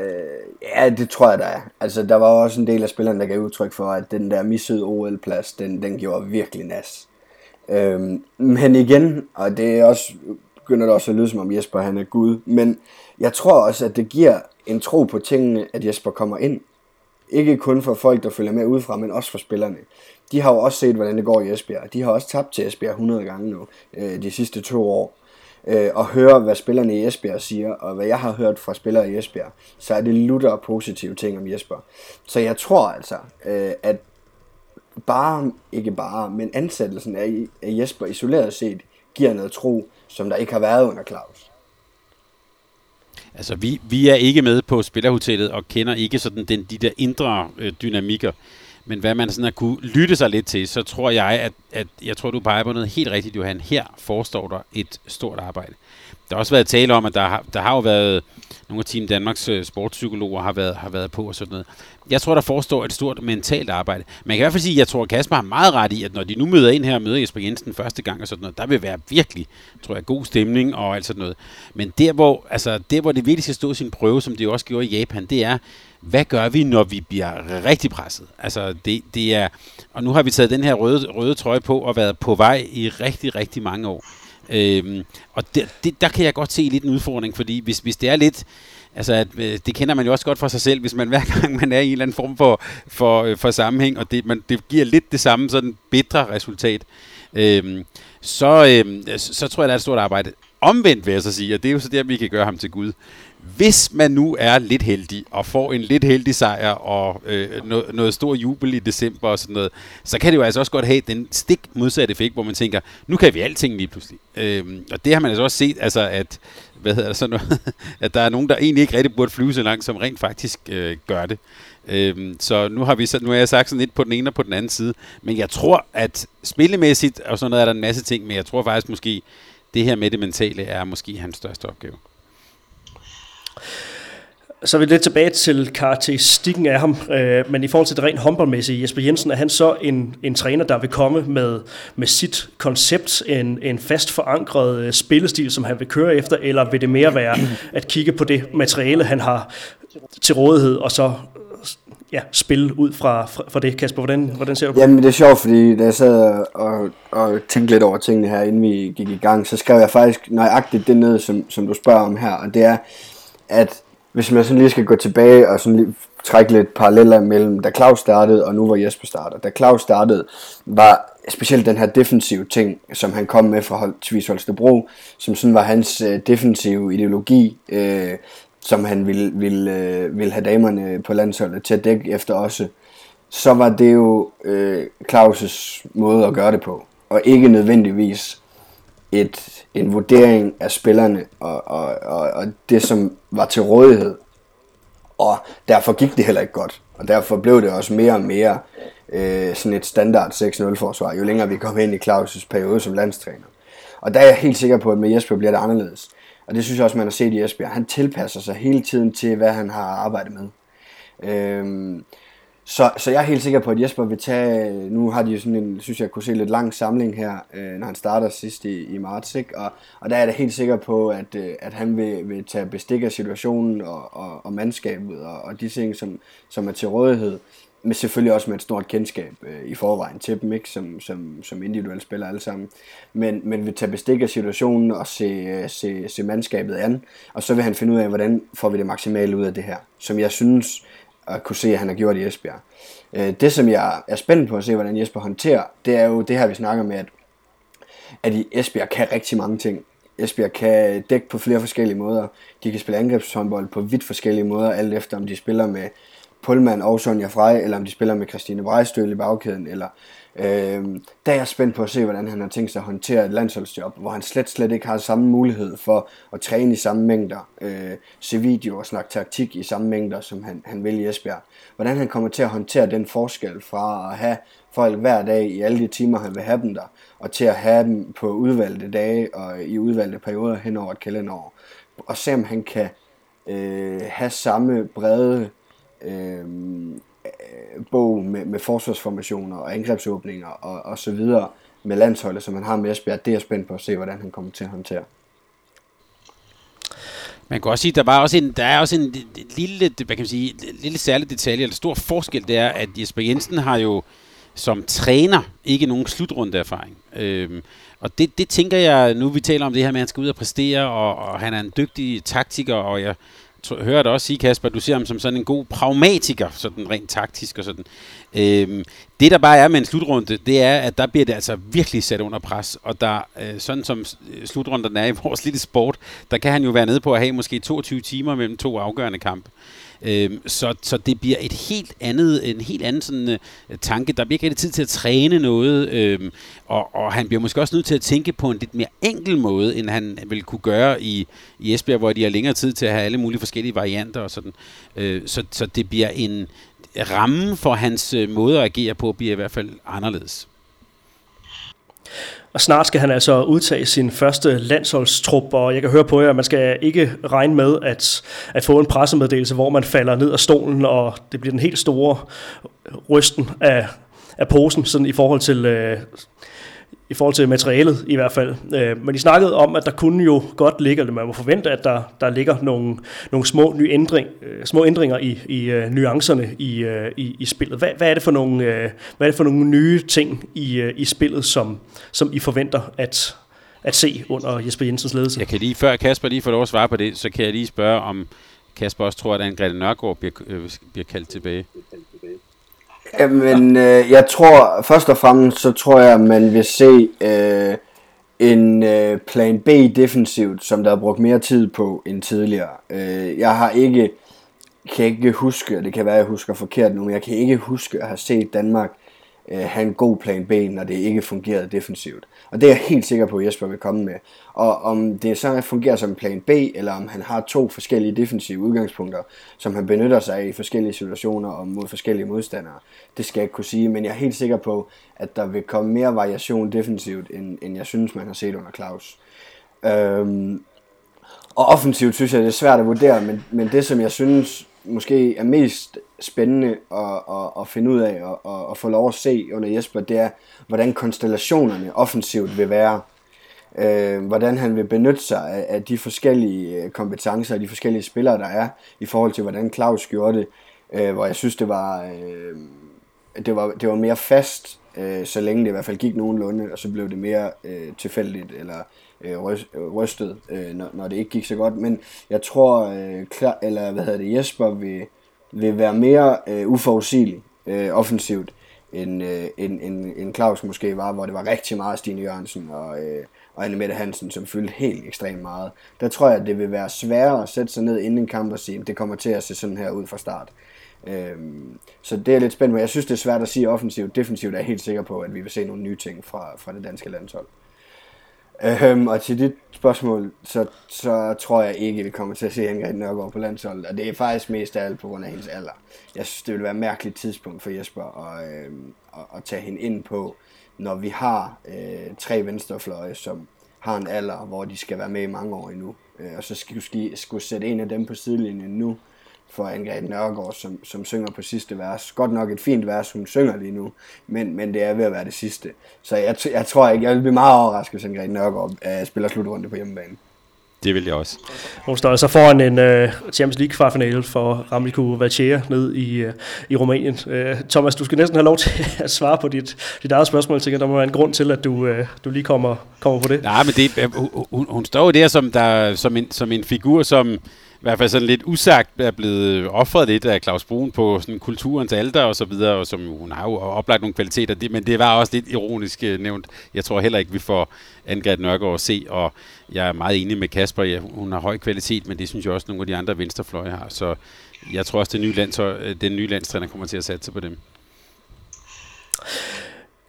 øh, ja, det tror jeg, der er. Altså, der var også en del af spillerne, der gav udtryk for, at den der missede OL-plads, den, den gjorde virkelig nas. Øhm, men igen, og det er også, begynder det også at lyde som om Jesper han er Gud, men jeg tror også, at det giver en tro på tingene, at Jesper kommer ind. Ikke kun for folk, der følger med udefra, men også for spillerne. De har jo også set, hvordan det går i Esbjerg. De har også tabt til Esbjerg 100 gange nu, øh, de sidste to år. Øh, og høre, hvad spillerne i Esbjerg siger, og hvad jeg har hørt fra spillere i Esbjerg, så er det lutter positive ting om Jesper. Så jeg tror altså, øh, at bare, ikke bare, men ansættelsen af, af Jesper isoleret set, giver noget tro, som der ikke har været under Claus. Altså, vi, vi er ikke med på spillerhotellet og kender ikke sådan den, de der indre øh, dynamikker. Men hvad man sådan har kunne lytte sig lidt til, så tror jeg, at, at jeg tror, du peger på noget helt rigtigt, Johan. Her forestår der et stort arbejde. Der har også været tale om, at der har, der har jo været nogle af Team Danmarks øh, sportspsykologer har været, har været på og sådan noget. Jeg tror, der forestår et stort mentalt arbejde. Man kan i hvert fald sige, at jeg tror, at Kasper har meget ret i, at når de nu møder ind her og møder Jesper Jensen første gang og sådan noget, der vil være virkelig, tror jeg, god stemning og alt sådan noget. Men der hvor, altså, der, hvor det virkelig skal stå sin prøve, som det jo også gjorde i Japan, det er, hvad gør vi, når vi bliver rigtig presset? Altså, det, det er, og nu har vi taget den her røde, røde trøje på og været på vej i rigtig, rigtig mange år. Øhm, og det, det, der kan jeg godt se lidt en udfordring, fordi hvis, hvis det er lidt, altså at, øh, det kender man jo også godt for sig selv, hvis man hver gang man er i en eller anden form for, for, øh, for sammenhæng, og det, man, det giver lidt det samme sådan bedre resultat, øhm, så, øhm, så, så tror jeg, der er et stort arbejde. omvendt vil jeg så sige, og det er jo så der, vi kan gøre ham til Gud. Hvis man nu er lidt heldig og får en lidt heldig sejr og øh, noget, noget stor jubel i december og sådan noget, så kan det jo altså også godt have den stik modsatte effekt, hvor man tænker, nu kan vi alting lige pludselig. Øhm, og det har man altså også set, altså at, hvad hedder det, sådan noget, at der er nogen, der egentlig ikke rigtig burde flyve så langt, som rent faktisk øh, gør det. Øhm, så nu har vi så, nu har jeg sagt sådan lidt på den ene og på den anden side, men jeg tror, at spillemæssigt og sådan noget er der en masse ting, men jeg tror faktisk måske, det her med det mentale er måske hans største opgave. Så er vi lidt tilbage til karakteristikken af ham, øh, men i forhold til det rent håndboldmæssige, Jesper Jensen, er han så en, en træner, der vil komme med, med sit koncept, en, en fast forankret øh, spillestil, som han vil køre efter, eller vil det mere være at kigge på det materiale, han har til rådighed, og så ja, spille ud fra, fra, fra det. Kasper, hvordan, hvordan ser du på Jamen, det er sjovt, fordi da jeg sad og, og tænkte lidt over tingene her, inden vi gik i gang, så skrev jeg faktisk nøjagtigt det ned, som, som du spørger om her, og det er, at hvis man sådan lige skal gå tilbage og sådan lige trække lidt paralleller mellem, da Claus startede, og nu hvor Jesper starter. Da Claus startede, var specielt den her defensive ting, som han kom med fra Tvis Holstebro, som sådan var hans øh, defensive ideologi, øh, som han ville, ville, øh, ville have damerne på landsholdet til at dække efter også, så var det jo øh, Claus' måde at gøre det på, og ikke nødvendigvis et, en vurdering af spillerne og, og, og, og det, som var til rådighed. Og derfor gik det heller ikke godt. Og derfor blev det også mere og mere øh, sådan et standard 6-0 forsvar, jo længere vi kom ind i Claus' periode som landstræner. Og der er jeg helt sikker på, at med Jesper bliver det anderledes. Og det synes jeg også, man har set i Esbjerg. Han tilpasser sig hele tiden til, hvad han har arbejdet med. Øhm, så, så jeg er helt sikker på, at Jesper vil tage, nu har de jo sådan en, synes jeg kunne se lidt lang samling her, øh, når han starter sidst i, i marts, ikke? Og, og der er jeg da helt sikker på, at, øh, at han vil, vil tage bestik af situationen og, og, og mandskabet og, og de ting, som, som er til rådighed men selvfølgelig også med et stort kendskab øh, i forvejen til dem, ikke? Som, som, som individuelle spillere alle sammen. Men, men vil tage bestik af situationen og se, øh, se, se mandskabet an, og så vil han finde ud af, hvordan får vi det maksimale ud af det her, som jeg synes at kunne se, at han har gjort i Esbjerg. Øh, det, som jeg er spændt på at se, hvordan Jesper håndterer, det er jo det her, vi snakker med, at, at i Esbjerg kan rigtig mange ting. Esbjerg kan dække på flere forskellige måder. De kan spille angrebshåndbold på vidt forskellige måder, alt efter om de spiller med Pullman og Sonja Frey, eller om de spiller med Christine Brejstøl i bagkæden, eller øh, der er jeg spændt på at se, hvordan han har tænkt sig at håndtere et landsholdsjob, hvor han slet, slet ikke har samme mulighed for at træne i samme mængder, øh, se video og snakke taktik i samme mængder, som han, han vil i Esbjerg. Hvordan han kommer til at håndtere den forskel fra at have folk hver dag i alle de timer, han vil have dem der, og til at have dem på udvalgte dage og i udvalgte perioder hen over et kalenderår. Og se om han kan øh, have samme brede øh, Øh, bog med, med forsvarsformationer og angrebsåbninger og, og så videre med landsholdet, som han har med Esbjerg. Det er jeg spændt på at se, hvordan han kommer til at håndtere. Man kan også sige, der, var også en, der er også en lille, hvad kan man sige, lille særlig detalje, eller stor forskel, det er, at Jesper Jensen har jo som træner ikke nogen slutrunde erfaring. Øhm, og det, det tænker jeg, nu vi taler om det her med, at han skal ud og præstere, og, og han er en dygtig taktiker, og jeg hører dig også sige, Kasper, du ser ham som sådan en god pragmatiker, sådan rent taktisk og sådan. Øhm, det der bare er med en slutrunde, det er, at der bliver det altså virkelig sat under pres, og der, øh, sådan som øh, slutrunden er i vores lille sport, der kan han jo være nede på at have måske 22 timer mellem to afgørende kampe. Øhm, så, så det bliver et helt andet, en helt anden sådan, uh, tanke. Der bliver ikke rigtig tid til at træne noget, øhm, og, og han bliver måske også nødt til at tænke på en lidt mere enkel måde, end han ville kunne gøre i, i Esbjerg, hvor de har længere tid til at have alle mulige forskellige varianter og sådan. Øh, så, så det bliver en ramme for hans øh, måde at agere på, bliver i hvert fald anderledes. Og snart skal han altså udtage sin første landsholdstrup, og jeg kan høre på jer, at man skal ikke regne med at, at få en pressemeddelelse, hvor man falder ned af stolen, og det bliver den helt store rysten af, af posen sådan i forhold til øh, i forhold til materialet i hvert fald. Øh, men de snakkede om, at der kunne jo godt ligge, eller man må forvente, at der, der ligger nogle, nogle små, nye ændring, øh, små ændringer i, i øh, nuancerne i, øh, i, i spillet. Hvad, hvad, er det for nogle, øh, hvad er det for nogle nye ting i, i spillet, som, som I forventer at, at se under Jesper Jensens ledelse? Jeg kan lige, før Kasper lige får lov at svare på det, så kan jeg lige spørge, om Kasper også tror, at Anne-Grethe Nørgaard bliver, øh, bliver kaldt tilbage. Jamen, øh, jeg tror, først og fremmest, så tror jeg, man vil se øh, en øh, plan B defensivt, som der har brugt mere tid på end tidligere. Øh, jeg har ikke, kan ikke huske, det kan være, jeg husker forkert nu, men jeg kan ikke huske at have set Danmark øh, have en god plan B, når det ikke fungerede defensivt. Og det er jeg helt sikker på, at Jesper vil komme med. Og om det så fungerer som plan B, eller om han har to forskellige defensive udgangspunkter, som han benytter sig af i forskellige situationer og mod forskellige modstandere, det skal jeg ikke kunne sige. Men jeg er helt sikker på, at der vil komme mere variation defensivt, end, end jeg synes, man har set under Claus. Øhm, og offensivt synes jeg, det er svært at vurdere, men, men det som jeg synes måske er mest spændende at, at, at finde ud af og, og, at få lov at se under Jesper, det er, hvordan konstellationerne offensivt vil være. Øh, hvordan han vil benytte sig af, af de forskellige øh, kompetencer og de forskellige spillere, der er, i forhold til, hvordan Claus gjorde det, øh, hvor jeg synes, det var, øh, det var, det var mere fast, øh, så længe det i hvert fald gik nogenlunde, og så blev det mere øh, tilfældigt, eller øh, rystet, øh, når, når det ikke gik så godt. Men jeg tror, øh, klar, eller hvad hedder det, Jesper vil, vil være mere øh, uforudsigelig øh, offensivt, end, øh, end, end, end Claus måske var, hvor det var rigtig meget Stine Jørgensen og, øh, og Anne Mette Hansen, som fyldte helt ekstremt meget. Der tror jeg, at det vil være sværere at sætte sig ned inden en kamp og sige, at det kommer til at se sådan her ud fra start. Øhm, så det er lidt spændende, men jeg synes, det er svært at sige offensivt. Defensivt er jeg helt sikker på, at vi vil se nogle nye ting fra, fra det danske landshold. Øhm, og til dit spørgsmål, så, så tror jeg ikke, vi kommer til at se Ingrid Nørgaard på landsholdet. Og det er faktisk mest af alt på grund af hendes alder. Jeg synes, det ville være et mærkeligt tidspunkt for Jesper at, øhm, at, at tage hende ind på, når vi har øh, tre venstrefløje, som har en alder, hvor de skal være med i mange år endnu. Øh, og så skulle, skulle sætte en af dem på sidelinjen nu, for Ingrid Nørgaard, som, som synger på sidste vers. Godt nok et fint vers, hun synger lige nu, men, men det er ved at være det sidste. Så jeg, jeg tror ikke, jeg vil blive meget overrasket, hvis Ingrid Nørgaard uh, spiller slutrunde på hjemmebane. Det vil jeg også. Hun står altså foran en uh, Champions League kvartfinale for Ramiku Valchea ned i, uh, i Rumænien. Uh, Thomas, du skal næsten have lov til at svare på dit, dit eget spørgsmål. Jeg tænker, der må være en grund til, at du, uh, du lige kommer, kommer på det. Nej, men det, hun, hun, hun står jo der som, der, som, en, som en figur, som i hvert fald sådan lidt usagt er blevet offret lidt af Claus Brun på sådan kulturens alder og så videre, og som hun har jo oplagt nogle kvaliteter, det, men det var også lidt ironisk øh, nævnt. Jeg tror heller ikke, vi får Angret Nørgaard at se, og jeg er meget enig med Kasper, ja, hun har høj kvalitet, men det synes jeg også, nogle af de andre venstrefløje har, så jeg tror også, den nye, lands, øh, den nye landstræner kommer til at satse på dem.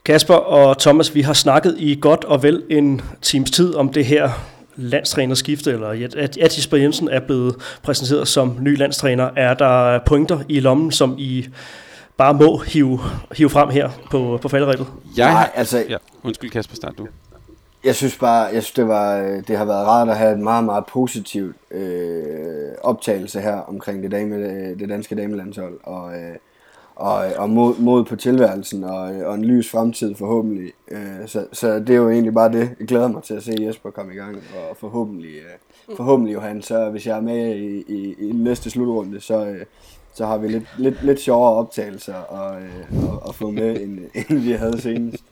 Kasper og Thomas, vi har snakket i godt og vel en times tid om det her landstrænerskifte, eller at, at Jesper Jensen er blevet præsenteret som ny landstræner. Er der pointer i lommen, som I bare må hive, hive frem her på, på falderæbet? Jeg, Nej, altså... Ja, undskyld Kasper, start du. Jeg synes bare, jeg synes, det, var, det har været rart at have et meget, meget positivt øh, optagelse her omkring det, dame, det danske damelandshold. Og, øh, og, og mod, mod på tilværelsen og, øh, og en lys fremtid forhåbentlig. Øh, så, så det er jo egentlig bare det. Jeg glæder mig til at se Jesper komme i gang, og forhåbentlig, øh, forhåbentlig Johan, så hvis jeg er med i, i, i næste slutrunde, så, øh, så har vi lidt, lidt, lidt sjovere optagelser og, øh, og, og få med, end, end vi havde senest.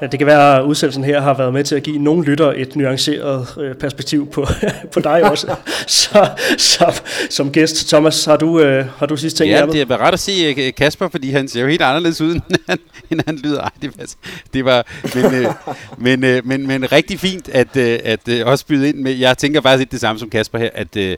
Det kan være, at udsendelsen her har været med til at give nogle lytter et nuanceret øh, perspektiv på, på dig også. Så som, som gæst, Thomas, har du, øh, har du sidste ting Ja, det er ret at se øh, Kasper, fordi han ser jo helt anderledes ud, end han, end han lyder. Ej, det, var, det var, men, øh, men, øh, men, men rigtig fint at, øh, at øh, også byde ind med. Jeg tænker faktisk lidt det samme som Kasper her, at øh,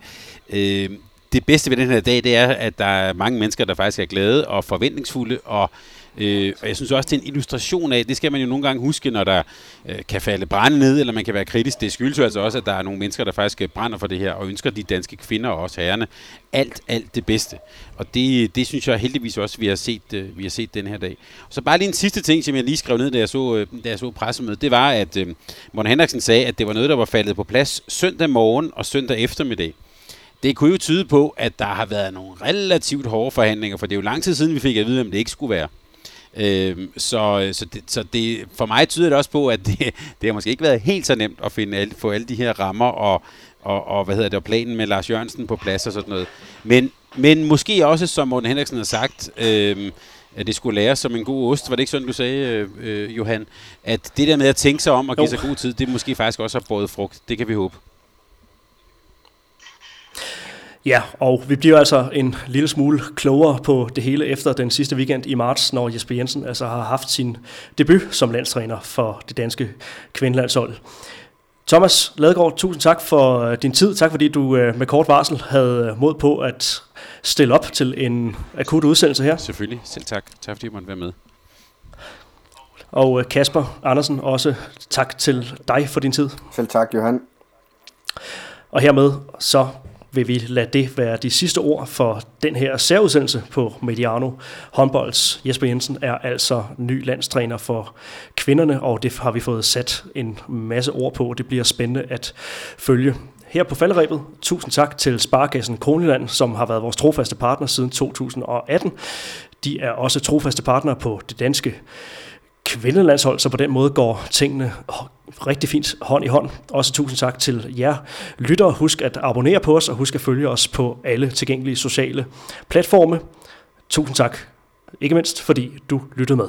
øh, det bedste ved den her dag, det er, at der er mange mennesker, der faktisk er glade og forventningsfulde, og Øh, og jeg synes også, det er en illustration af, det skal man jo nogle gange huske, når der øh, kan falde brænde ned, eller man kan være kritisk. Det skyldes jo altså også, at der er nogle mennesker, der faktisk øh, brænder for det her, og ønsker de danske kvinder og også herrerne alt, alt det bedste. Og det, det synes jeg heldigvis også, vi har set, øh, vi har set den her dag. Og så bare lige en sidste ting, som jeg lige skrev ned, da jeg så, øh, da jeg så pressemødet, det var, at øh, Morten Henriksen sagde, at det var noget, der var faldet på plads søndag morgen og søndag eftermiddag. Det kunne jo tyde på, at der har været nogle relativt hårde forhandlinger, for det er jo lang tid siden, vi fik at vide, om det ikke skulle være. Øh, så så, det, så det, for mig tyder det også på, at det, det har måske ikke været helt så nemt at finde alle, få alle de her rammer og, og, og hvad hedder det, og planen med Lars Jørgensen på plads og sådan noget. Men, men måske også, som Morten Henriksen har sagt, øh, at det skulle læres som en god ost. Var det ikke sådan, du sagde, øh, øh, Johan? At det der med at tænke sig om og give jo. sig god tid, det måske faktisk også har båret frugt. Det kan vi håbe. Ja, og vi bliver altså en lille smule klogere på det hele efter den sidste weekend i marts, når Jesper Jensen altså har haft sin debut som landstræner for det danske kvindelandshold. Thomas Ladegaard, tusind tak for øh, din tid. Tak fordi du øh, med kort varsel havde mod på at stille op til en akut udsendelse her. Selvfølgelig. Selv tak. Tak fordi jeg måtte være med. Og øh, Kasper Andersen, også tak til dig for din tid. Selv tak, Johan. Og hermed så vil vi lade det være de sidste ord for den her særudsendelse på Mediano Håndbolds. Jesper Jensen er altså ny landstræner for kvinderne, og det har vi fået sat en masse ord på. Det bliver spændende at følge. Her på falderæbet, tusind tak til Sparkassen Kronjylland, som har været vores trofaste partner siden 2018. De er også trofaste partner på det danske kvindelandshold, så på den måde går tingene rigtig fint hånd i hånd. Også tusind tak til jer lyttere. Husk at abonnere på os, og husk at følge os på alle tilgængelige sociale platforme. Tusind tak, ikke mindst fordi du lyttede med.